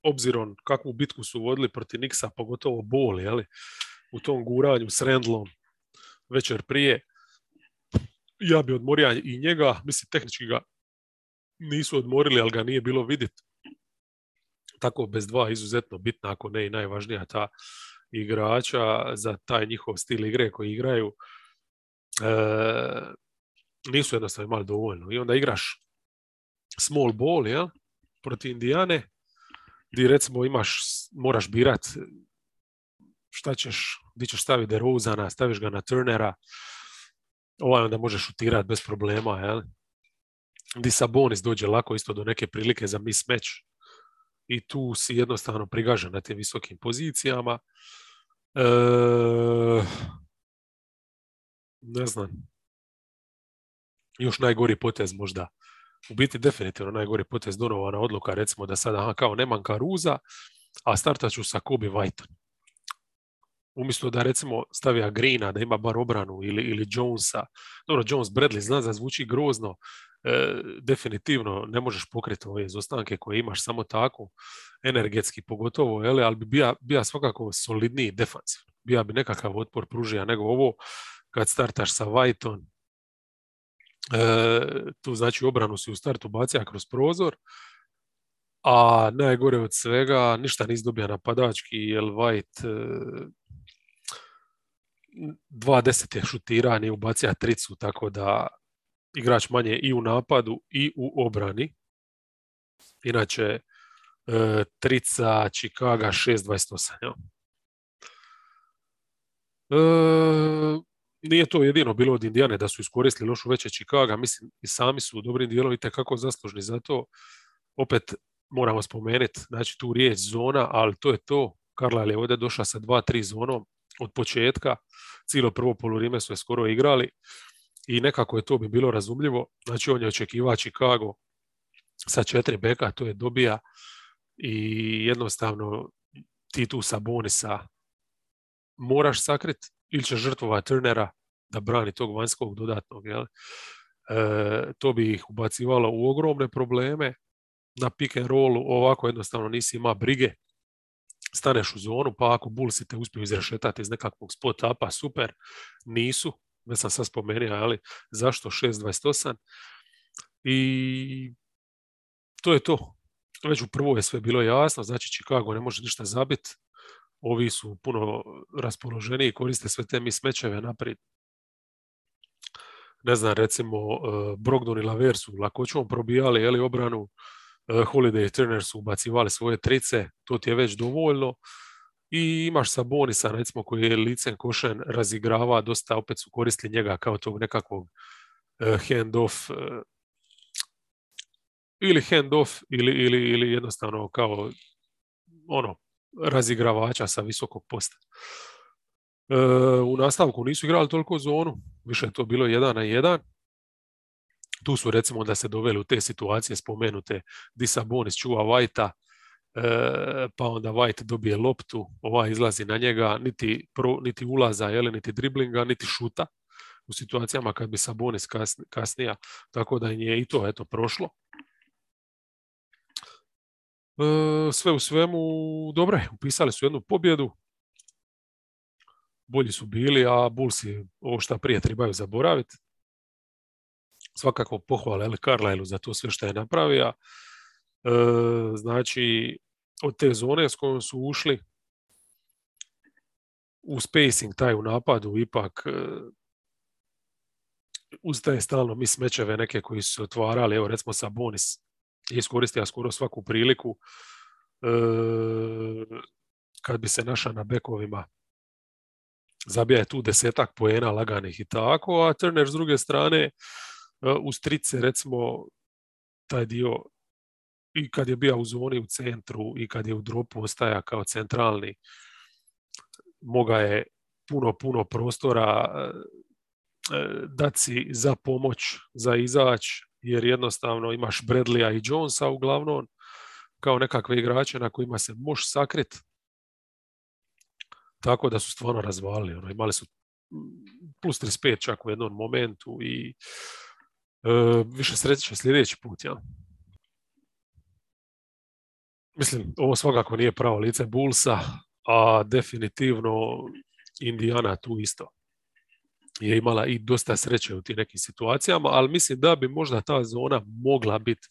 obzirom kakvu bitku su vodili protiv Niksa, pogotovo bol, jeli, u tom guranju s Rendlom večer prije, ja bi odmorio i njega, mislim tehnički ga nisu odmorili, ali ga nije bilo vidjeti. Tako bez dva izuzetno bitna, ako ne i najvažnija ta igrača za taj njihov stil igre koji igraju. E, nisu jednostavno imali dovoljno. I onda igraš small ball, ja, protiv Indijane, gdje recimo imaš, moraš birat šta ćeš, gdje ćeš staviti DeRozana, staviš ga na Turnera, ovaj onda može šutirati bez problema, jel? Di Sabonis dođe lako isto do neke prilike za mismatch i tu si jednostavno prigažen na tim visokim pozicijama. E, ne znam. Još najgori potez možda u biti definitivno najgori potez Donovana odluka, recimo da sada aha, kao nemam Karuza, a startat ću sa Kobe Whiteom. Umjesto da recimo stavija Greena, da ima bar obranu ili, ili Jonesa. Dobro, Jones Bradley zna da zvuči grozno, e, definitivno ne možeš pokriti ove izostanke koje imaš samo tako, energetski pogotovo, ele, ali bi bija, bija svakako solidniji defansiv. Bija bi nekakav otpor pružija nego ovo kad startaš sa Whiteom, tu znači obranu si u startu bacija kroz prozor, a najgore od svega, ništa nisi dobija napadački, jer White dva deset je šutiranje, ubacija tricu, tako da igrač manje i u napadu i u obrani. Inače, e, trica Chicago 6.28. E, nije to jedino bilo od Indijane da su iskoristili lošu veće Chicago, mislim i sami su u dobrim dijelovima kako zaslužni za to. Opet moramo spomenuti, znači tu riječ zona, ali to je to. Karla je ovdje došla sa 2-3 zonom od početka. Cijelo prvo polurime su je skoro igrali i nekako je to bi bilo razumljivo. Znači on je očekivao Chicago sa četiri beka, to je dobija i jednostavno ti tu sa bonisa moraš sakrit ili će žrtvova Turnera da brani tog vanjskog dodatnog. Jel? E, to bi ih ubacivalo u ogromne probleme. Na pick and rollu ovako jednostavno nisi ima brige. Staneš u zonu, pa ako Bullsi te uspiju izrešetati iz nekakvog spot upa, super. Nisu, već sam sad spomenuo, ali zašto 6.28? I to je to. Već u prvo je sve bilo jasno, znači Chicago ne može ništa zabiti, ovi su puno raspoloženiji, koriste sve te mi smećeve naprijed. Ne znam, recimo e, Brogdon i Laver su lakoćom probijali jeli, obranu, e, Holiday i Turner su ubacivali svoje trice, to ti je već dovoljno. I imaš Sabonisa, recimo, koji je licen košen, razigrava, dosta opet su koristili njega kao tog nekakvog e, hand-off ili hand-off ili, ili, ili jednostavno kao ono, razigravača sa visokog posta. E, u nastavku nisu igrali toliko zonu, više je to bilo jedan na jedan. Tu su recimo da se doveli u te situacije spomenute di Sabonis čuva Vajta, e, pa onda White dobije loptu, ovaj izlazi na njega, niti, pro, niti ulaza, jeli, niti driblinga, niti šuta u situacijama kad bi Sabonis kasnija, tako da je i to eto prošlo. E, sve u svemu, dobre, upisali su jednu pobjedu, bolji su bili, a Bullsi ovo što prije trebaju zaboraviti. Svakako pohvala Eli Carlisle za to sve što je napravio. E, znači, od te zone s kojom su ušli, u spacing taj u napadu ipak e, ustaje stalno mi smećeve neke koji su otvarali, evo recimo sa Bonis iskoristio skoro svaku priliku e, kad bi se naša na bekovima. Zabija je tu desetak poena laganih i tako, a Turner s druge strane e, u strice recimo taj dio i kad je bio u zoni u centru i kad je u dropu ostaja kao centralni moga je puno, puno prostora e, dati si za pomoć, za izać, jer jednostavno imaš Bradleya i Jonesa uglavnom kao nekakve igrače na kojima se možeš sakrit. Tako da su stvarno razvalili. Ono, imali su plus 35 čak u jednom momentu i e, više sreće sljedeći put. Ja. Mislim, ovo svakako nije pravo lice Bullsa, a definitivno Indiana tu isto je imala i dosta sreće u tim nekim situacijama, ali mislim da bi možda ta zona mogla biti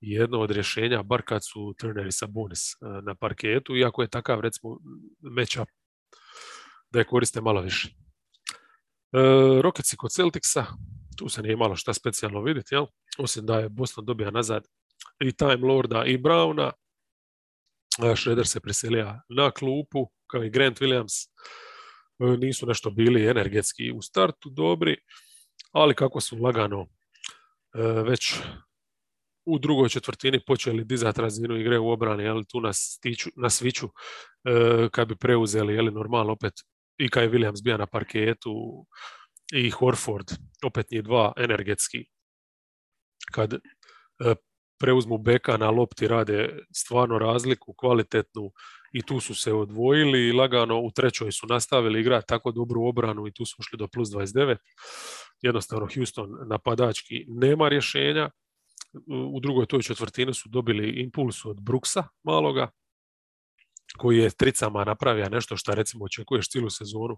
jedno od rješenja, bar kad su Turner i Sabonis e, na parketu, iako je takav recimo matchup da je koriste malo više. E, kod Celticsa, tu se nije imalo šta specijalno vidjeti, jel? osim da je Boston dobija nazad i Time Lorda i Browna, Shredder se preselija na klupu, kao i Grant Williams, nisu nešto bili energetski u startu dobri, ali kako su lagano e, već u drugoj četvrtini počeli dizati razinu igre u obrani, jel, tu na, stiću, na sviću e, kad bi preuzeli, jel, normalno opet i kad je Williams bija na parketu i Horford, opet njih dva energetski. Kad preuzmu beka na lopti rade stvarno razliku, kvalitetnu i tu su se odvojili i lagano u trećoj su nastavili igrati tako dobru obranu i tu su ušli do plus 29. Jednostavno Houston napadački nema rješenja. U drugoj toj četvrtini su dobili impuls od Brooksa maloga koji je tricama napravio nešto što recimo očekuješ cijelu sezonu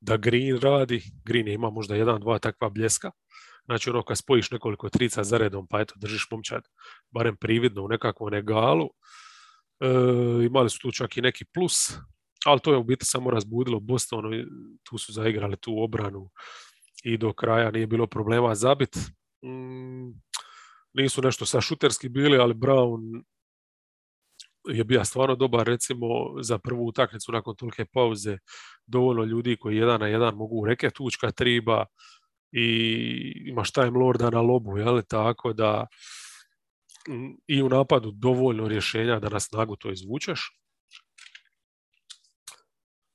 da Green radi. Green ima možda jedan, dva takva bljeska Znači ono kad spojiš nekoliko trica za redom, pa eto držiš momčad barem prividno u nekakvom negalu. E, imali su tu čak i neki plus, ali to je u biti samo razbudilo Boston, tu su zaigrali tu obranu i do kraja nije bilo problema zabit. Mm, nisu nešto sa šuterski bili, ali Brown je bio stvarno dobar recimo za prvu utakmicu nakon tolike pauze dovoljno ljudi koji jedan na jedan mogu reke tučka triba i imaš Time Lorda na lobu, jel? tako da i u napadu dovoljno rješenja da na snagu to izvučeš.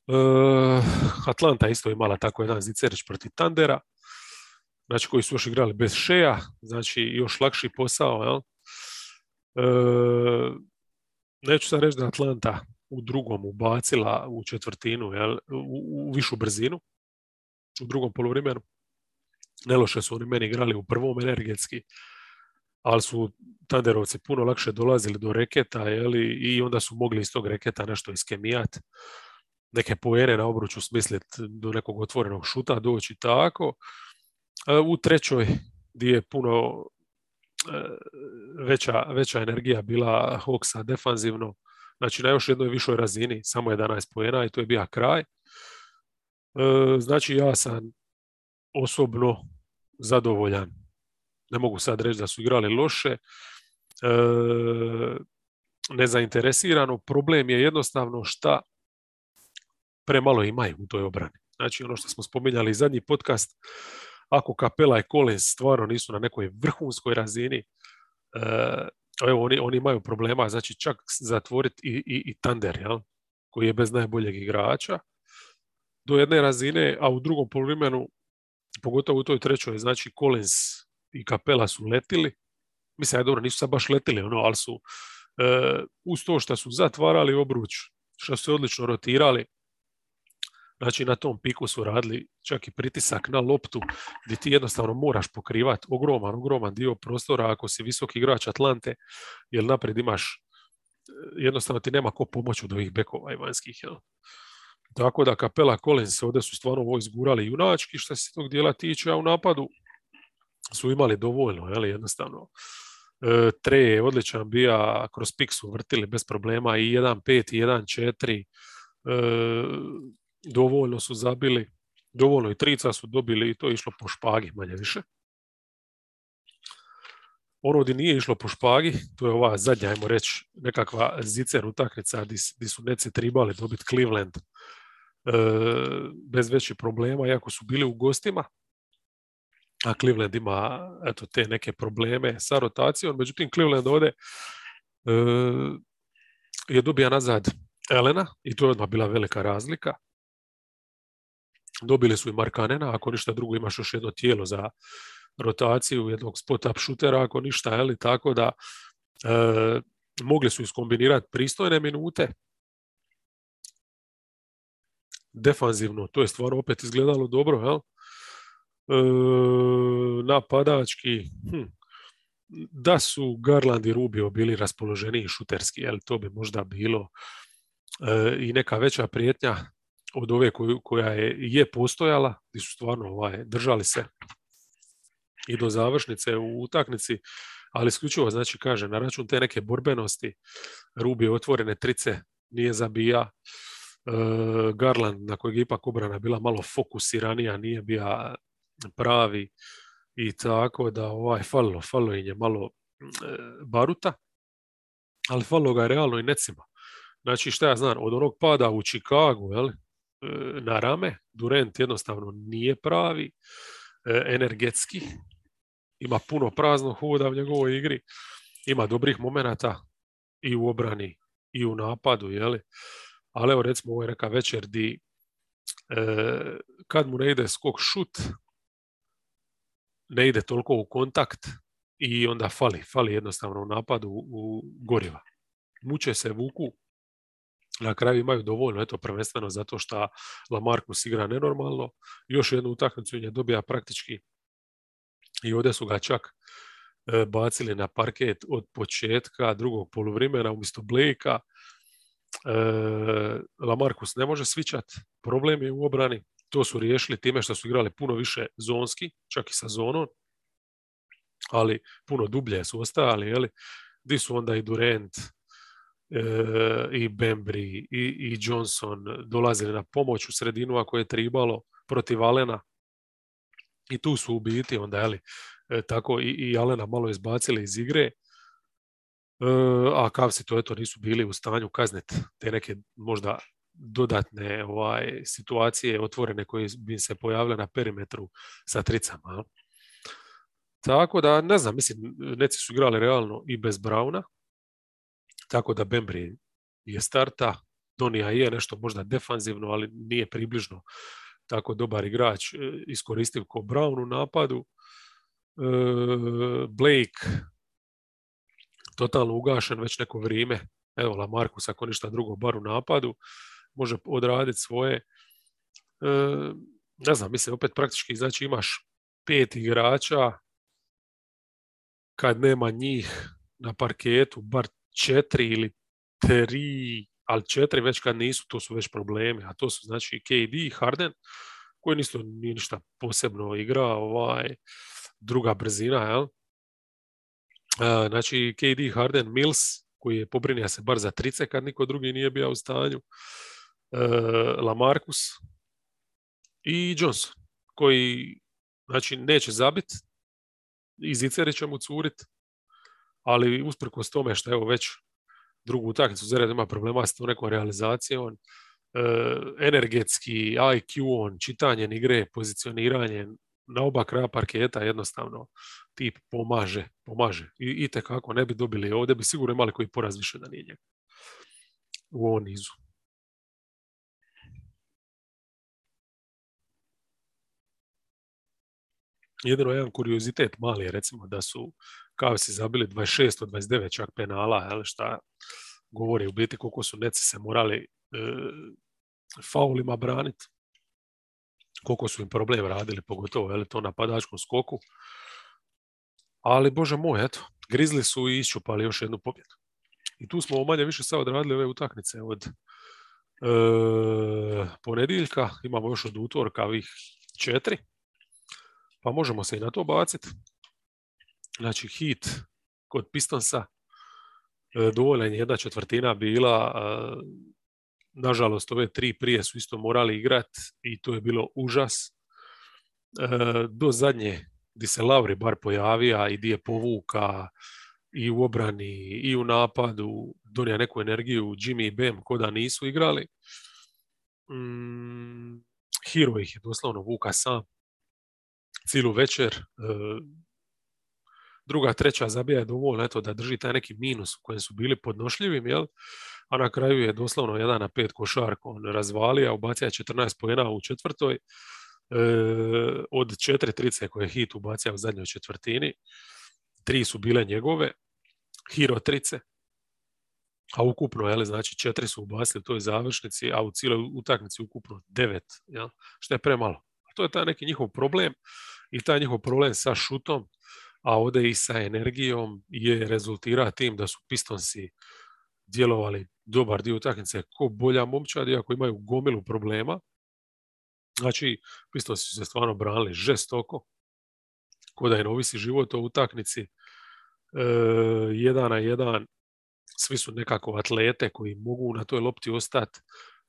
Uh, Atlanta isto imala tako jedan zicerić protiv Tandera, znači koji su još igrali bez šeja, znači još lakši posao. Jel? Uh, neću sad reći da Atlanta u drugom ubacila u četvrtinu, jel? U, u višu brzinu, u drugom poluvremenu. Neloše su oni meni igrali u prvom energetski, ali su Tanderovci puno lakše dolazili do reketa jeli, i onda su mogli iz tog reketa nešto iskemijati neke poene na obruču smislit do nekog otvorenog šuta doći tako. E, u trećoj gdje je puno e, veća, veća energija bila Hawksa defanzivno, znači na još jednoj višoj razini, samo 11 poena i to je bio kraj. E, znači ja sam osobno zadovoljan. Ne mogu sad reći da su igrali loše, nezainteresirano. Problem je jednostavno šta premalo imaju u toj obrani. Znači ono što smo spominjali zadnji podcast, ako Kapela i Collins stvarno nisu na nekoj vrhunskoj razini, e, evo oni, oni imaju problema, znači čak zatvoriti i, i, i Thunder, jel? koji je bez najboljeg igrača, do jedne razine, a u drugom poluvremenu, pogotovo u toj trećoj, znači Collins i Kapela su letili, mislim, ja dobro, nisu sad baš letili, ono, ali su e, uz to što su zatvarali obruč, što su odlično rotirali, Znači na tom piku su radili čak i pritisak na loptu gdje ti jednostavno moraš pokrivati ogroman, ogroman dio prostora ako si visoki igrač Atlante, jer naprijed imaš jednostavno ti nema ko pomoći od ovih bekova i vanjskih. Jel? Tako da Kapela Collins ovdje su stvarno ovo izgurali junački što se tog dijela tiče, a u napadu su imali dovoljno, jel, jednostavno. E, tre je odličan bija, kroz pik su vrtili bez problema i 1-5 i 1-4. E, dovoljno su zabili, dovoljno i trica su dobili i to je išlo po špagi manje više. Ono gdje nije išlo po špagi, to je ova zadnja, ajmo reći, nekakva zicer utakmica gdje su neci tribali dobiti Cleveland e, bez većih problema, iako su bili u gostima, a Cleveland ima eto, te neke probleme sa rotacijom, međutim Cleveland ovdje e, je dobija nazad Elena i to je odmah bila velika razlika. Dobili su i Markanena, ako ništa drugo imaš još jedno tijelo za rotaciju jednog spot-up šutera, ako ništa, ali tako da e, mogli su iskombinirati pristojne minute. Defanzivno, to je stvarno opet izgledalo dobro, jel? E, napadački, hm, da su Garland i Rubio bili raspoloženiji šuterski, jel, to bi možda bilo e, i neka veća prijetnja od ove koju, koja je, je postojala, gdje su stvarno ovaj, držali se i do završnice u utaknici, ali isključivo, znači, kaže, na račun te neke borbenosti, Rubi otvorene trice, nije zabija, e, Garland, na kojeg je ipak obrana bila malo fokusiranija, nije bio pravi i tako da ovaj falilo, falilo je malo e, baruta, ali falilo ga je realno i necima. Znači, šta ja znam, od onog pada u Chicagu, jel, E, na rame. Durant jednostavno nije pravi, e, energetski, ima puno praznog hoda u njegovoj igri, ima dobrih momenata i u obrani i u napadu, jeli? ali evo recimo ovo je neka večer di e, kad mu ne ide skok šut, ne ide toliko u kontakt i onda fali, fali jednostavno u napadu u goriva. Muče se, vuku, na kraju imaju dovoljno, eto prvenstveno zato što Lamarcus igra nenormalno. Još jednu utakmicu je dobija praktički i ovdje su ga čak e, bacili na parket od početka drugog poluvrimena umjesto Blakea. E, Lamarcus ne može svičat, problem je u obrani. To su riješili time što su igrali puno više zonski, čak i sa zonom. ali puno dublje su ostajali, jeli, di su onda i Durant, e, i Bembry, i, i Johnson dolazili na pomoć u sredinu ako je tribalo protiv Alena. I tu su u biti onda, jeli, e, tako i, i Alena malo izbacili iz igre, e, a Kavsi to eto nisu bili u stanju kazniti te neke možda dodatne ovaj, situacije otvorene koje bi se pojavile na perimetru sa tricama. Tako da, ne znam, mislim, neci su igrali realno i bez Brauna, tako da Bembry je starta, Donija je nešto možda defanzivno, ali nije približno tako dobar igrač, e, iskoristiv ko Brown u napadu. E, Blake totalno ugašen već neko vrijeme. Evo Lamarcus ako ništa drugo bar u napadu može odraditi svoje. E, ne znam, mislim opet praktički znači imaš pet igrača kad nema njih na parketu, bar četiri ili tri, ali četiri već kad nisu, to su već problemi, a to su znači KD i Harden, koji nisu ni ništa posebno igra, ovaj, druga brzina, jel? Znači KD, Harden, Mills, koji je pobrinio se bar za trice kad niko drugi nije bio u stanju, Lamarcus i Johnson, koji znači neće zabiti, iz Iceri će mu curit, ali usprkos tome što evo već drugu utakmicu Zered ima problema s tom nekom realizacijom, e, energetski IQ, on, čitanje igre, pozicioniranje na oba kraja parketa jednostavno tip pomaže, pomaže. I, i tekako ne bi dobili ovdje, bi sigurno imali koji poraz više da nije njega u ovom nizu. Jedino jedan kuriozitet mali je recimo da su kao si zabili 26 od 29 čak penala, jel, šta govori u biti koliko su neci se morali e, faulima braniti, koliko su im problem radili, pogotovo je to napadačkom skoku. Ali, bože moj, eto, grizli su i iščupali još jednu pobjedu. I tu smo manje više sad odradili ove utakmice od e, ponedjeljka, imamo još od utorka ovih četiri, pa možemo se i na to baciti. Znači hit kod Pistonsa e, dovoljan jedna četvrtina bila. E, nažalost, ove tri prije su isto morali igrati i to je bilo užas. E, do zadnje gdje se Lauri bar pojavija i gdje je povuka i u obrani i u napadu, donija neku energiju Jimmy i Bam ko da nisu igrali. Mm, Hero ih je doslovno vuka sam cijelu večer druga, treća zabija je dovoljno eto, da drži taj neki minus u kojem su bili podnošljivim, jel? a na kraju je doslovno jedan na pet košarka on razvalija, ubacija 14 pojena u četvrtoj, e, od četiri trice koje je Hit ubacija u zadnjoj četvrtini, tri su bile njegove, Hiro trice, a ukupno, jel, znači četiri su ubacili u toj završnici, a u cijeloj utakmici ukupno devet, jel, što je premalo. A to je taj neki njihov problem i taj njihov problem sa šutom, a ovdje i sa energijom je rezultira tim da su Pistonsi djelovali dobar dio utakmice ko bolja momčad, iako imaju gomilu problema. Znači, Pistonsi su se stvarno branili žestoko, ko da je novisi život o utakmici. E, jedan na jedan, svi su nekako atlete koji mogu na toj lopti ostati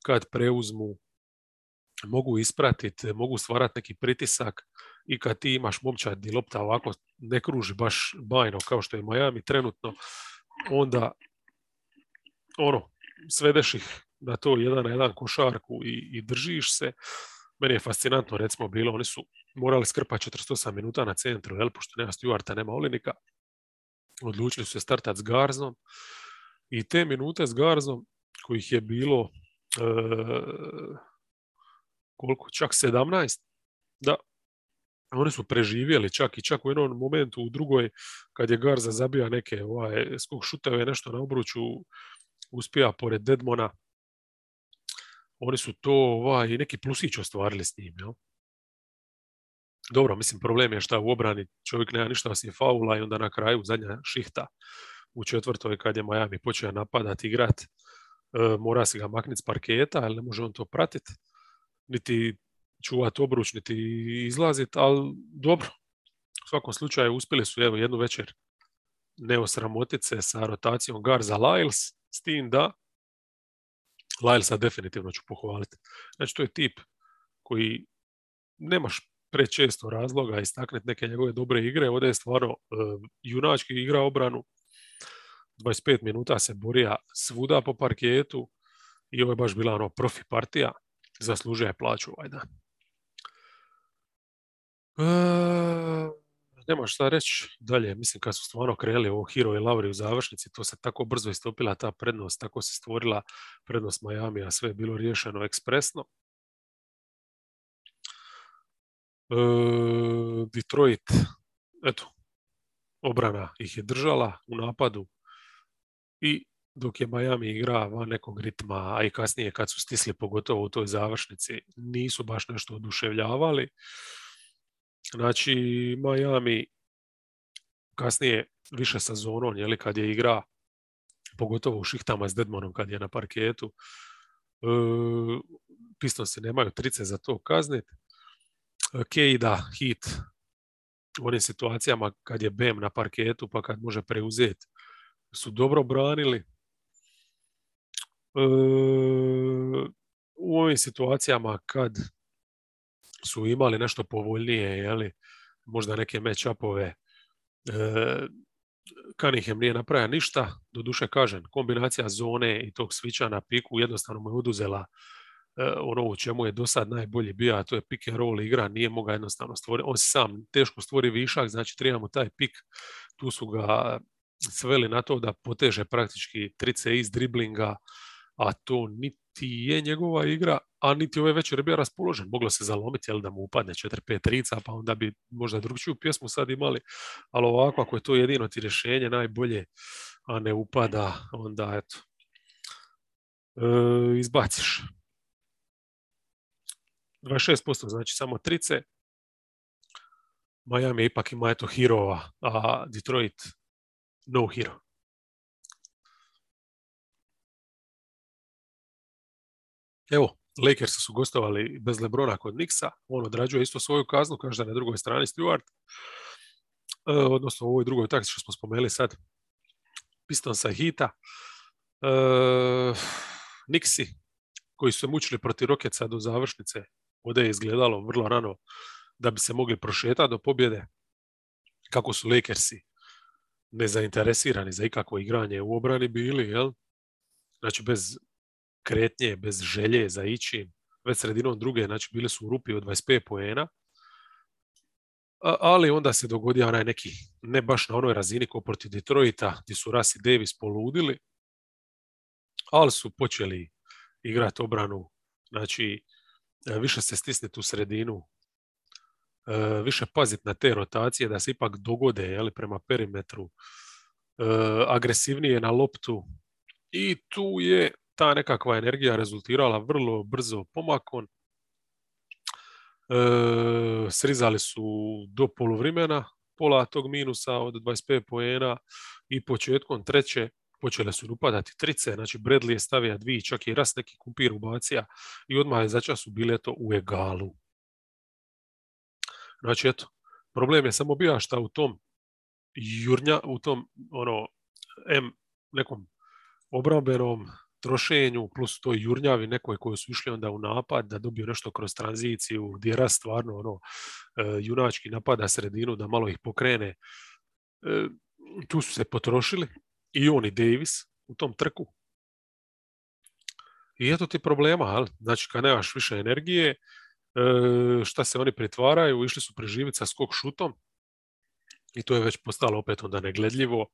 kad preuzmu, mogu ispratiti, mogu stvarati neki pritisak i kad ti imaš momčad gdje lopta ovako ne kruži baš bajno kao što je Miami trenutno, onda ono, svedeš ih na to jedan na jedan košarku i, i držiš se. Meni je fascinantno, recimo, bilo, oni su morali skrpati 48 minuta na centru, jel, pošto nema Stuarta, nema Olinika. Odlučili su se startati s Garzom i te minute s Garzom, kojih je bilo e, koliko, čak 17, da, oni su preživjeli čak i čak u jednom momentu u drugoj kad je Garza zabija neke ovaj, skog šuteve nešto na obruču uspija pored Dedmona oni su to ovaj, neki plusić ostvarili s njim jel? dobro, mislim problem je šta u obrani čovjek nema ništa osim faula i onda na kraju zadnja šihta u četvrtoj kad je Miami počeo napadati igrat e, mora se ga makniti s parketa ali ne može on to pratiti niti čuvati obruč, niti izlaziti, ali dobro, svakom slučaju uspjeli su evo jednu večer ne osramotice sa rotacijom Garza Lyles, s tim da Lylesa definitivno ću pohvaliti. Znači to je tip koji nemaš prečesto razloga istaknuti neke njegove dobre igre. Ovdje je stvarno uh, junački igra obranu. 25 minuta se borija svuda po parketu i ovo je baš bila ono profi partija. Zaslužuje plaću ovaj dan. Uh, nema šta reći dalje. Mislim kad su stvarno krenuli ovo Hero i Lavri u završnici, to se tako brzo istopila ta prednost, tako se stvorila prednost Miami, a sve je bilo riješeno ekspresno. E, Detroit, eto, obrana ih je držala u napadu i dok je Miami igra van nekog ritma, a i kasnije kad su stisli pogotovo u toj završnici, nisu baš nešto oduševljavali. Znači, Miami kasnije više sa zonom, jeli, kad je igra, pogotovo u šihtama s Deadmanom kad je na parketu, e, Pistonsi nemaju trice za to kaznit. Kejda, hit u onim situacijama kad je Bem na parketu pa kad može preuzeti su dobro branili. E, u ovim situacijama kad su imali nešto povoljnije, jeli, možda neke match-upove, e, Cunningham nije napravio ništa, doduše kažem, kombinacija zone i tog svića na piku jednostavno mu je oduzela e, ono u čemu je do sad najbolji bio, a to je pick and roll igra, nije mogao jednostavno stvoriti, on sam teško stvori višak, znači trebamo taj pik, tu su ga sveli na to da poteže praktički trice iz driblinga, a to niti je njegova igra, a niti ove večer bio raspoložen. Moglo se zalomiti jel, da mu upadne 4-5 trica, pa onda bi možda drugčiju pjesmu sad imali, ali ovako ako je to jedino ti rješenje najbolje, a ne upada, onda eto, e, izbaciš. 26% znači samo trice. Miami ipak ima eto hirova, a Detroit no hero. Evo, Lakers su gostovali bez Lebrona kod Nixa, on odrađuje isto svoju kaznu, kaže da na drugoj strani Stewart, e, odnosno u ovoj drugoj taksi što smo spomenuli sad, Pistonsa i Hita. E, Nixi, koji su se mučili protiv Rocketsa do završnice, ovdje je izgledalo vrlo rano da bi se mogli prošetati do pobjede, kako su Lakersi nezainteresirani za ikakvo igranje u obrani bili, jel? Znači bez kretnje, bez želje za ići, već sredinom druge, znači bili su u rupi od 25 poena, ali onda se dogodio onaj neki, ne baš na onoj razini kao protiv Detroita, gdje su Russ i Davis poludili, ali su počeli igrati obranu, znači e, više se stisniti u sredinu, e, više paziti na te rotacije, da se ipak dogode jeli, prema perimetru, e, agresivnije na loptu. I tu je ta nekakva energija rezultirala vrlo brzo pomakom. E, srizali su do poluvremena pola tog minusa od 25 poena i početkom treće počele su upadati trice, znači Bradley je stavio dvi, čak i raz neki kumpir ubacija i odmah je začas u bileto u egalu. Znači, eto, problem je samo bio što u tom jurnja, u tom ono, M nekom obrambenom trošenju, plus toj jurnjavi nekoj koji su išli onda u napad, da dobiju nešto kroz tranziciju, gdje raz stvarno ono, e, junački napada sredinu, da malo ih pokrene. E, tu su se potrošili i on i Davis u tom trku. I eto ti problema, ali? znači kad nemaš više energije, e, šta se oni pretvaraju, išli su preživjeti sa skok šutom i to je već postalo opet onda negledljivo.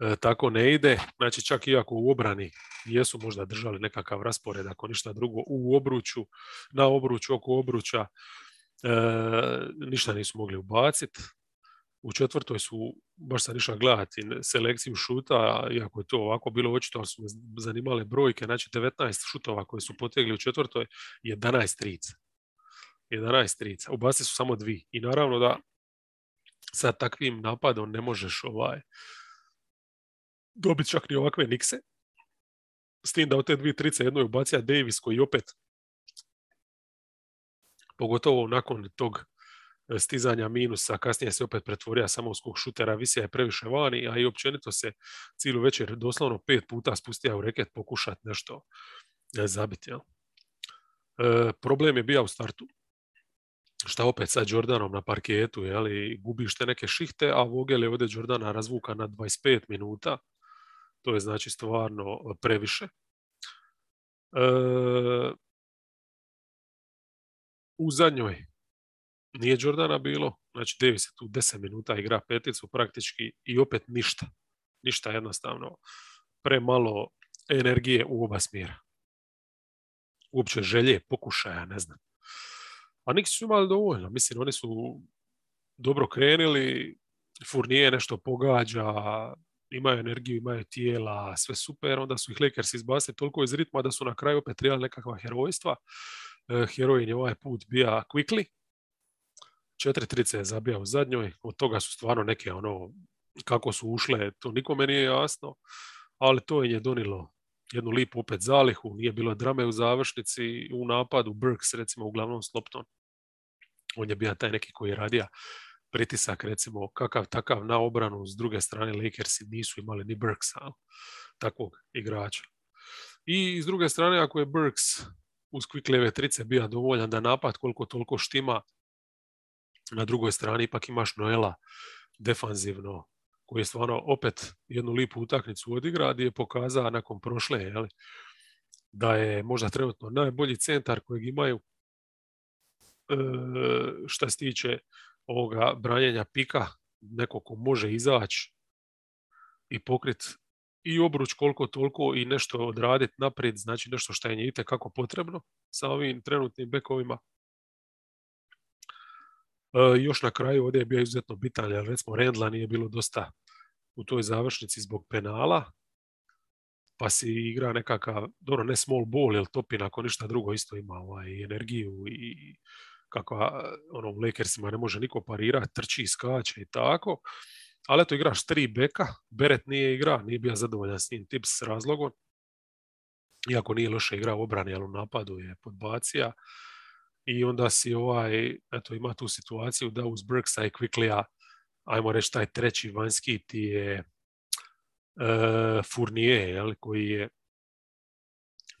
E, tako ne ide. Znači čak i ako u obrani jesu možda držali nekakav raspored, ako ništa drugo, u obruču, na obruču, oko obruča, e, ništa nisu mogli ubaciti. U četvrtoj su, baš sam išao gledati selekciju šuta, iako je to ovako bilo očito, ali su me zanimale brojke, znači 19 šutova koje su potegli u četvrtoj, 11 trica. 11 trica. Ubacili su samo dvi. I naravno da sa takvim napadom ne možeš ovaj, dobiti čak ni ovakve nikse. S tim da od te dvije trice jedno je ubacija Davis koji opet pogotovo nakon tog stizanja minusa, kasnije se opet pretvorio samo u skog šutera, visija je previše vani, a i općenito se cijelu večer doslovno pet puta spustio u reket pokušati nešto zabiti. Ja. E, problem je bio u startu. Šta opet sa Jordanom na parketu, jeli, gubiš te neke šihte, a Vogel je ovdje Jordana razvuka na 25 minuta. To je znači stvarno previše. E, u zadnjoj nije Jordana bilo, znači Davis je tu 10 minuta igra peticu praktički i opet ništa. Ništa jednostavno. Premalo energije u oba smjera. Uopće želje, pokušaja, ne znam. A Nix su imali dovoljno. Mislim, oni su dobro krenuli, Furnije nešto pogađa, imaju energiju, imaju tijela, sve super, onda su ih Lakers izbacili toliko iz ritma da su na kraju opet trebali nekakva herojstva. E, herojin je ovaj put bija Quickly, četiri trice je zabija u zadnjoj, od toga su stvarno neke ono, kako su ušle, to nikome nije jasno, ali to je donilo jednu lipu opet zalihu, nije bilo drame u završnici, u napadu Burks recimo uglavnom Slopton. On je bio taj neki koji je radija pritisak recimo kakav takav na obranu, s druge strane Lakersi nisu imali ni Burksa, takvog igrača. I s druge strane ako je Burks uz Quicklyve trice bio dovoljan da napad koliko toliko štima, na drugoj strani ipak imaš Noela defanzivno, koji je stvarno opet jednu lipu utakmicu odigra, gdje je pokazao nakon prošle, jeli, da je možda trenutno najbolji centar kojeg imaju e, šta se tiče ovoga branjenja pika, neko ko može izaći i pokrit i obruč koliko toliko i nešto odraditi naprijed, znači nešto što je njite kako potrebno sa ovim trenutnim bekovima. E, još na kraju ovdje je bio izuzetno bitan, jer recimo Rendla nije bilo dosta u toj završnici zbog penala, pa si igra nekakav, dobro ne small ball, jer Topin ako ništa drugo isto ima ovaj, energiju i kako ono, u Lakersima ne može niko parirati, trči, skače i tako. Ali eto igraš tri beka, Beret nije igra, nije bio zadovoljan s njim tips s razlogom. Iako nije loše igrao u obrani, ali u napadu je podbacija i onda si ovaj, eto, ima tu situaciju da uz Burksa i Quicklya, ajmo reći taj treći vanjski ti je uh, Fournier, jel, koji je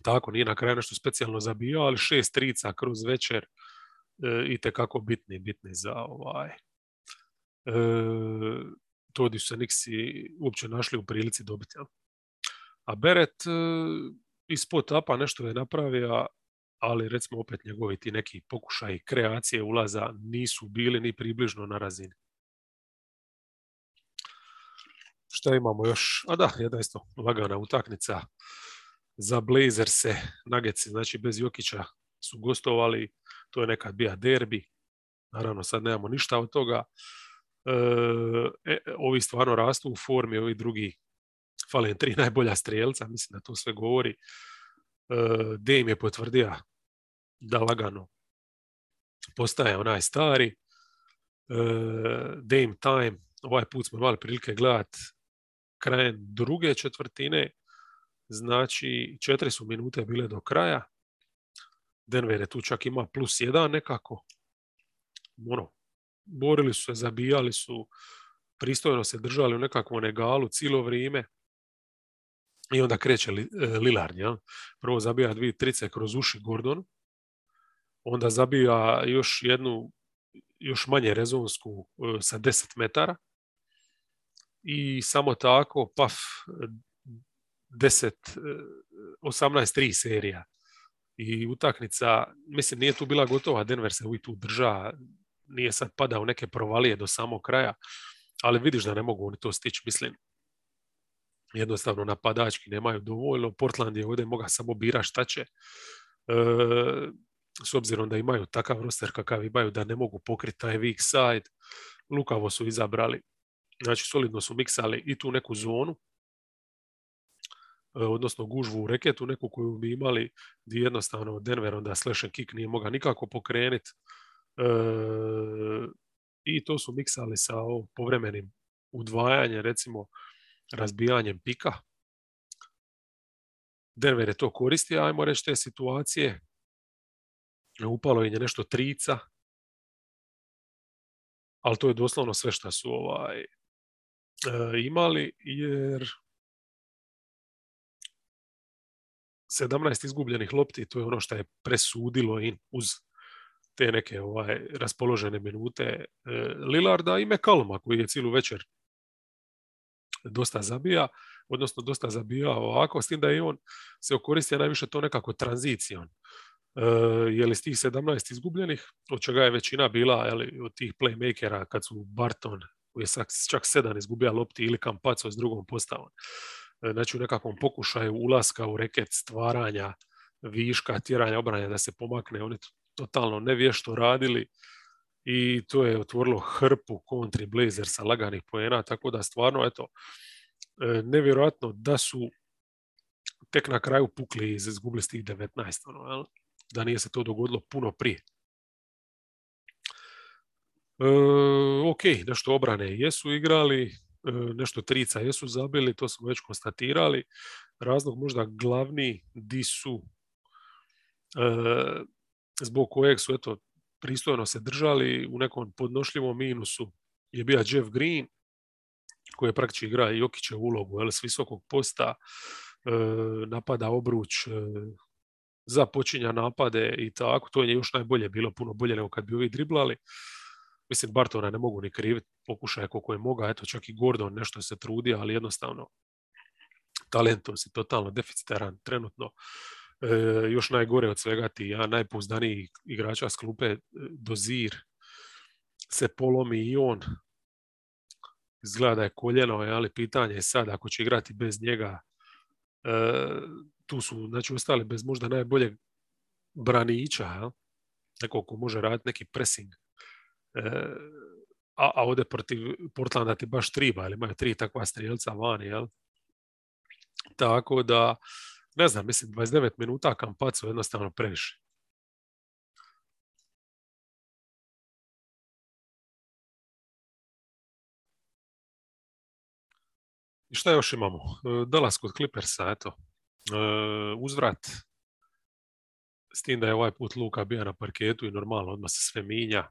tako, nije na kraju nešto specijalno zabio, ali šest trica kroz večer i tekako bitni, bitni za ovaj uh, to su se Nixi uopće našli u prilici dobiti. A Beret uh, ispod apa nešto je napravio, ali recimo opet njegovi ti neki pokušaji kreacije ulaza nisu bili ni približno na razini. Šta imamo još? A da, jedna isto lagana utaknica za Blazerse, Nageci, znači bez Jokića su gostovali, to je nekad bija derbi, naravno sad nemamo ništa od toga. E, e ovi stvarno rastu u formi, ovi drugi fale tri najbolja strijelca, mislim da to sve govori. E, je potvrdio da lagano postaje onaj stari. Uh, Dame Time, ovaj put smo imali prilike gledati krajem druge četvrtine, znači četiri su minute bile do kraja. Denver je tu čak ima plus jedan nekako. Ono, borili su se, zabijali su, pristojno se držali u nekakvom negalu cijelo vrijeme. I onda kreće Lillard, ja? Prvo zabija dvije trice kroz uši Gordonu, onda zabija još jednu još manje rezonsku e, sa 10 metara i samo tako, paf, 10, 18-3 serija. I utaknica, mislim, nije tu bila gotova, Denver se uvijek tu drža, nije sad padao neke provalije do samog kraja, ali vidiš da ne mogu oni to stići, mislim, jednostavno napadački nemaju dovoljno, Portland je ovdje moga samo bira šta će. E, s obzirom da imaju takav roster kakav imaju da ne mogu pokriti taj weak side, lukavo su izabrali, znači solidno su miksali i tu neku zonu, odnosno gužvu u reketu, neku koju bi imali gdje jednostavno Denver onda slash and kick nije mogao nikako pokrenuti e, i to su miksali sa povremenim udvajanjem, recimo razbijanjem pika. Denver je to koristio, ajmo reći te situacije, upalo je nešto trica. Ali to je doslovno sve što su ovaj, e, imali, jer 17 izgubljenih lopti, to je ono što je presudilo in uz te neke ovaj, raspoložene minute e, Lillarda i McCalluma koji je cijelu večer dosta zabija, odnosno dosta zabija ovako, s tim da je on se okoristio najviše to nekako tranzicijom. E, je li s tih 17 izgubljenih, od čega je većina bila li od tih playmakera kad su Barton, koji je čak sedam izgubija lopti ili Campazzo s drugom postavom. E, znači u nekakvom pokušaju ulaska u reket stvaranja viška, tjeranja obranja da se pomakne, oni totalno nevješto radili i to je otvorilo hrpu kontri Blazersa laganih poena, tako da stvarno, eto, e, nevjerojatno da su tek na kraju pukli i izgubili tih 19, ono, da nije se to dogodilo puno prije. E, ok, nešto obrane jesu igrali, nešto trica jesu zabili, to smo već konstatirali. Razlog možda glavni di su e, zbog kojeg su eto pristojno se držali u nekom podnošljivom minusu je bio Jeff Green koji je praktički igra i Jokićev ulogu ali s visokog posta e, napada obruč e, započinja napade i tako, to je još najbolje bilo, puno bolje nego kad bi ovi driblali. Mislim, Bartona ne mogu ni kriviti, pokušaje koliko je moga, eto čak i Gordon nešto se trudi, ali jednostavno talentom si totalno deficitaran trenutno. E, još najgore od svega ti, ja najpouzdaniji igrača s klupe e, Dozir se polomi i on izgleda da je koljeno, ali pitanje je sad ako će igrati bez njega e, tu su znači, ostali bez možda najboljeg braniča, ja? nekog ko može raditi neki pressing. E, a, a ovdje protiv Portlanda ti baš triba, ili imaju tri takva strijelca vani, jel? Tako da, ne znam, mislim, 29 minuta kampacu jednostavno previše. I šta još imamo? E, Dallas kod Clippersa, eto. E, uzvrat s tim da je ovaj put Luka bio na parketu i normalno odmah se sve minja.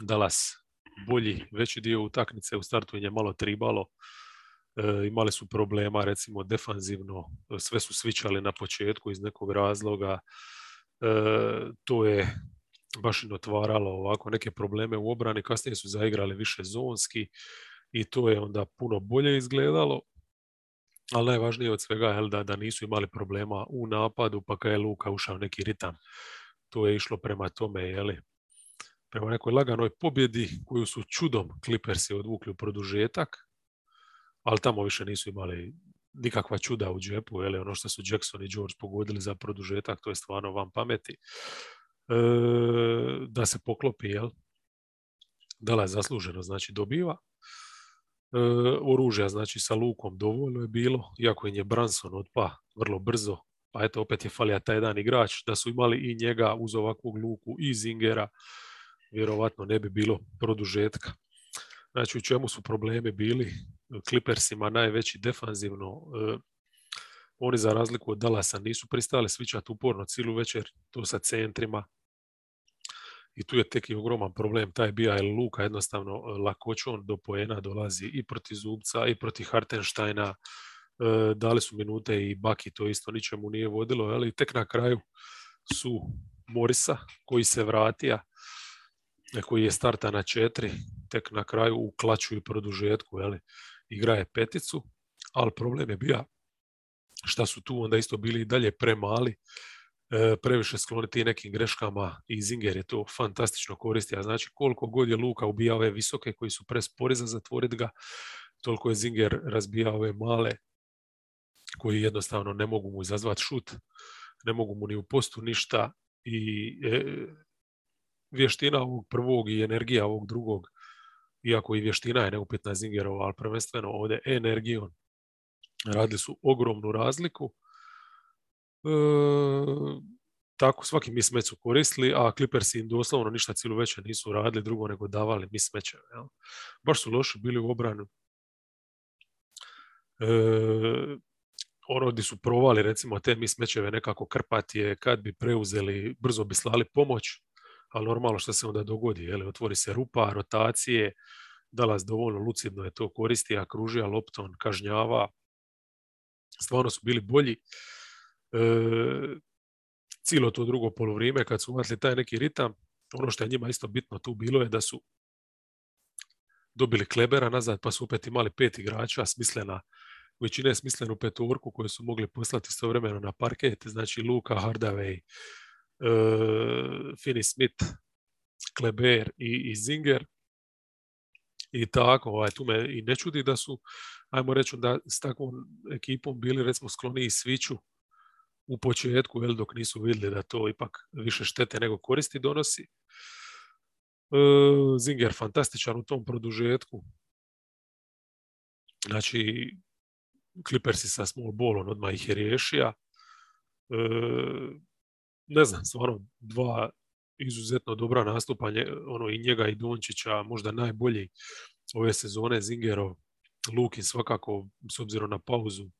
Dallas bolji, veći dio utakmice u startu je malo tribalo. E, imali su problema recimo defanzivno, sve su svičali na početku iz nekog razloga. E, to je baš im otvaralo ovako neke probleme u obrani, kasnije su zaigrali više zonski i to je onda puno bolje izgledalo. Ali najvažnije od svega je da, da nisu imali problema u napadu, pa kad je Luka ušao neki ritam, to je išlo prema tome, jeli, prema nekoj laganoj pobjedi koju su čudom Clippersi odvukli u produžetak, ali tamo više nisu imali nikakva čuda u džepu, jeli, ono što su Jackson i George pogodili za produžetak, to je stvarno vam pameti. E, da se poklopi, jel? Dala je zasluženo, znači dobiva. E, oružja, znači sa lukom dovoljno je bilo, iako je Branson odpa vrlo brzo, pa eto opet je falija taj jedan igrač, da su imali i njega uz ovakvog luku i Zingera, vjerovatno ne bi bilo produžetka. Znači u čemu su problemi bili? Clippersima najveći defanzivno, e, oni za razliku od Dallasa nisu pristali svičati uporno cijelu večer, to sa centrima, i tu je tek i ogroman problem, taj bija jer Luka jednostavno e, lakoćom do poena dolazi i proti Zubca i proti Hartensteina, e, dali su minute i Baki to isto ničemu nije vodilo, ali tek na kraju su Morisa koji se vratija, koji je starta na četiri, tek na kraju u klaču i produžetku, jeli, igra je peticu, ali problem je bio šta su tu onda isto bili i dalje premali E, previše skloniti nekim greškama i Zinger je to fantastično koristio. Znači koliko god je Luka ubijao ove visoke koji su prespori za zatvoriti ga, toliko je Zinger razbijao ove male koji jednostavno ne mogu mu izazvati šut, ne mogu mu ni u postu ništa i e, vještina ovog prvog i energija ovog drugog, iako i vještina je neupitna Zingerova, ali prvenstveno ovdje energijom radili su ogromnu razliku E, tako svaki mismeć su koristili, a Clippersi im doslovno ništa cijelu večer nisu radili drugo nego davali mismeće. Jel? Baš su loši bili u obranu. E, ono gdje su provali recimo te mismečeve nekako krpati je kad bi preuzeli, brzo bi slali pomoć, ali normalno što se onda dogodi, jel, otvori se rupa, rotacije, Dallas dovoljno lucidno je to koristi, a kružija lopton, kažnjava, stvarno su bili bolji. E, cijelo to drugo polovrijeme kad su uvatili taj neki ritam, ono što je njima isto bitno tu bilo je da su dobili Klebera nazad, pa su opet imali pet igrača, smislena, većina je smislenu petorku koju su mogli poslati istovremeno na parket, znači Luka, Hardaway, uh, Finney Smith, Kleber i, Zinger. I tako, ovaj, tu me i ne čudi da su, ajmo reći, da s takvom ekipom bili recimo skloni i sviću u početku, jel, dok nisu vidjeli da to ipak više štete nego koristi donosi. E, Zinger fantastičan u tom produžetku. Znači, Clippersi sa small ballom odmah ih je riješio. Ne znam, stvarno dva izuzetno dobra nastupanja, ono i njega i Dončića, možda najbolji ove sezone Zingerov, Lukin svakako s obzirom na pauzu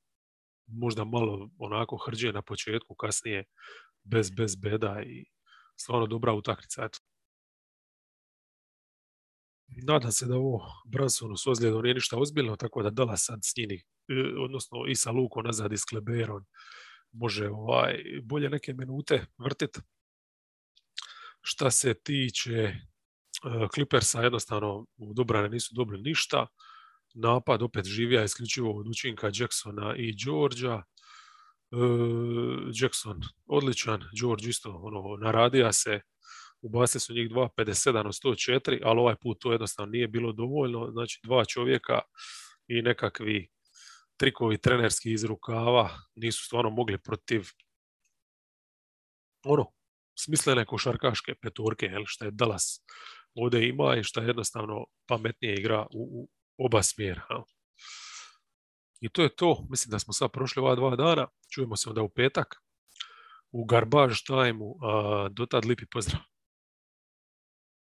možda malo onako hrđe na početku, kasnije bez, bez beda i stvarno dobra utakmica. Nadam se da ovo Bransonu s ozljedom nije ništa ozbiljno, tako da dala sad s njini, e, odnosno i sa Lukom nazad i s Kleberom, može ovaj, bolje neke minute vrtiti. Šta se tiče Clippersa, jednostavno u Dobrane nisu dobili ništa. Napad opet živija isključivo od učinka Jacksona i Georgia. Jackson odličan, George isto ono, naradija se, ubacili su njih 2.57 od 104, ali ovaj put to jednostavno nije bilo dovoljno, znači dva čovjeka i nekakvi trikovi trenerski iz rukava nisu stvarno mogli protiv ono, smislene košarkaške petorke, jel, što je Dallas ovdje ima i što je jednostavno pametnije igra u, u oba smjera. Jel. I to je to. Mislim da smo sad prošli ova dva dana. Čujemo se onda u petak u Garbage time Do tad lipi pozdrav.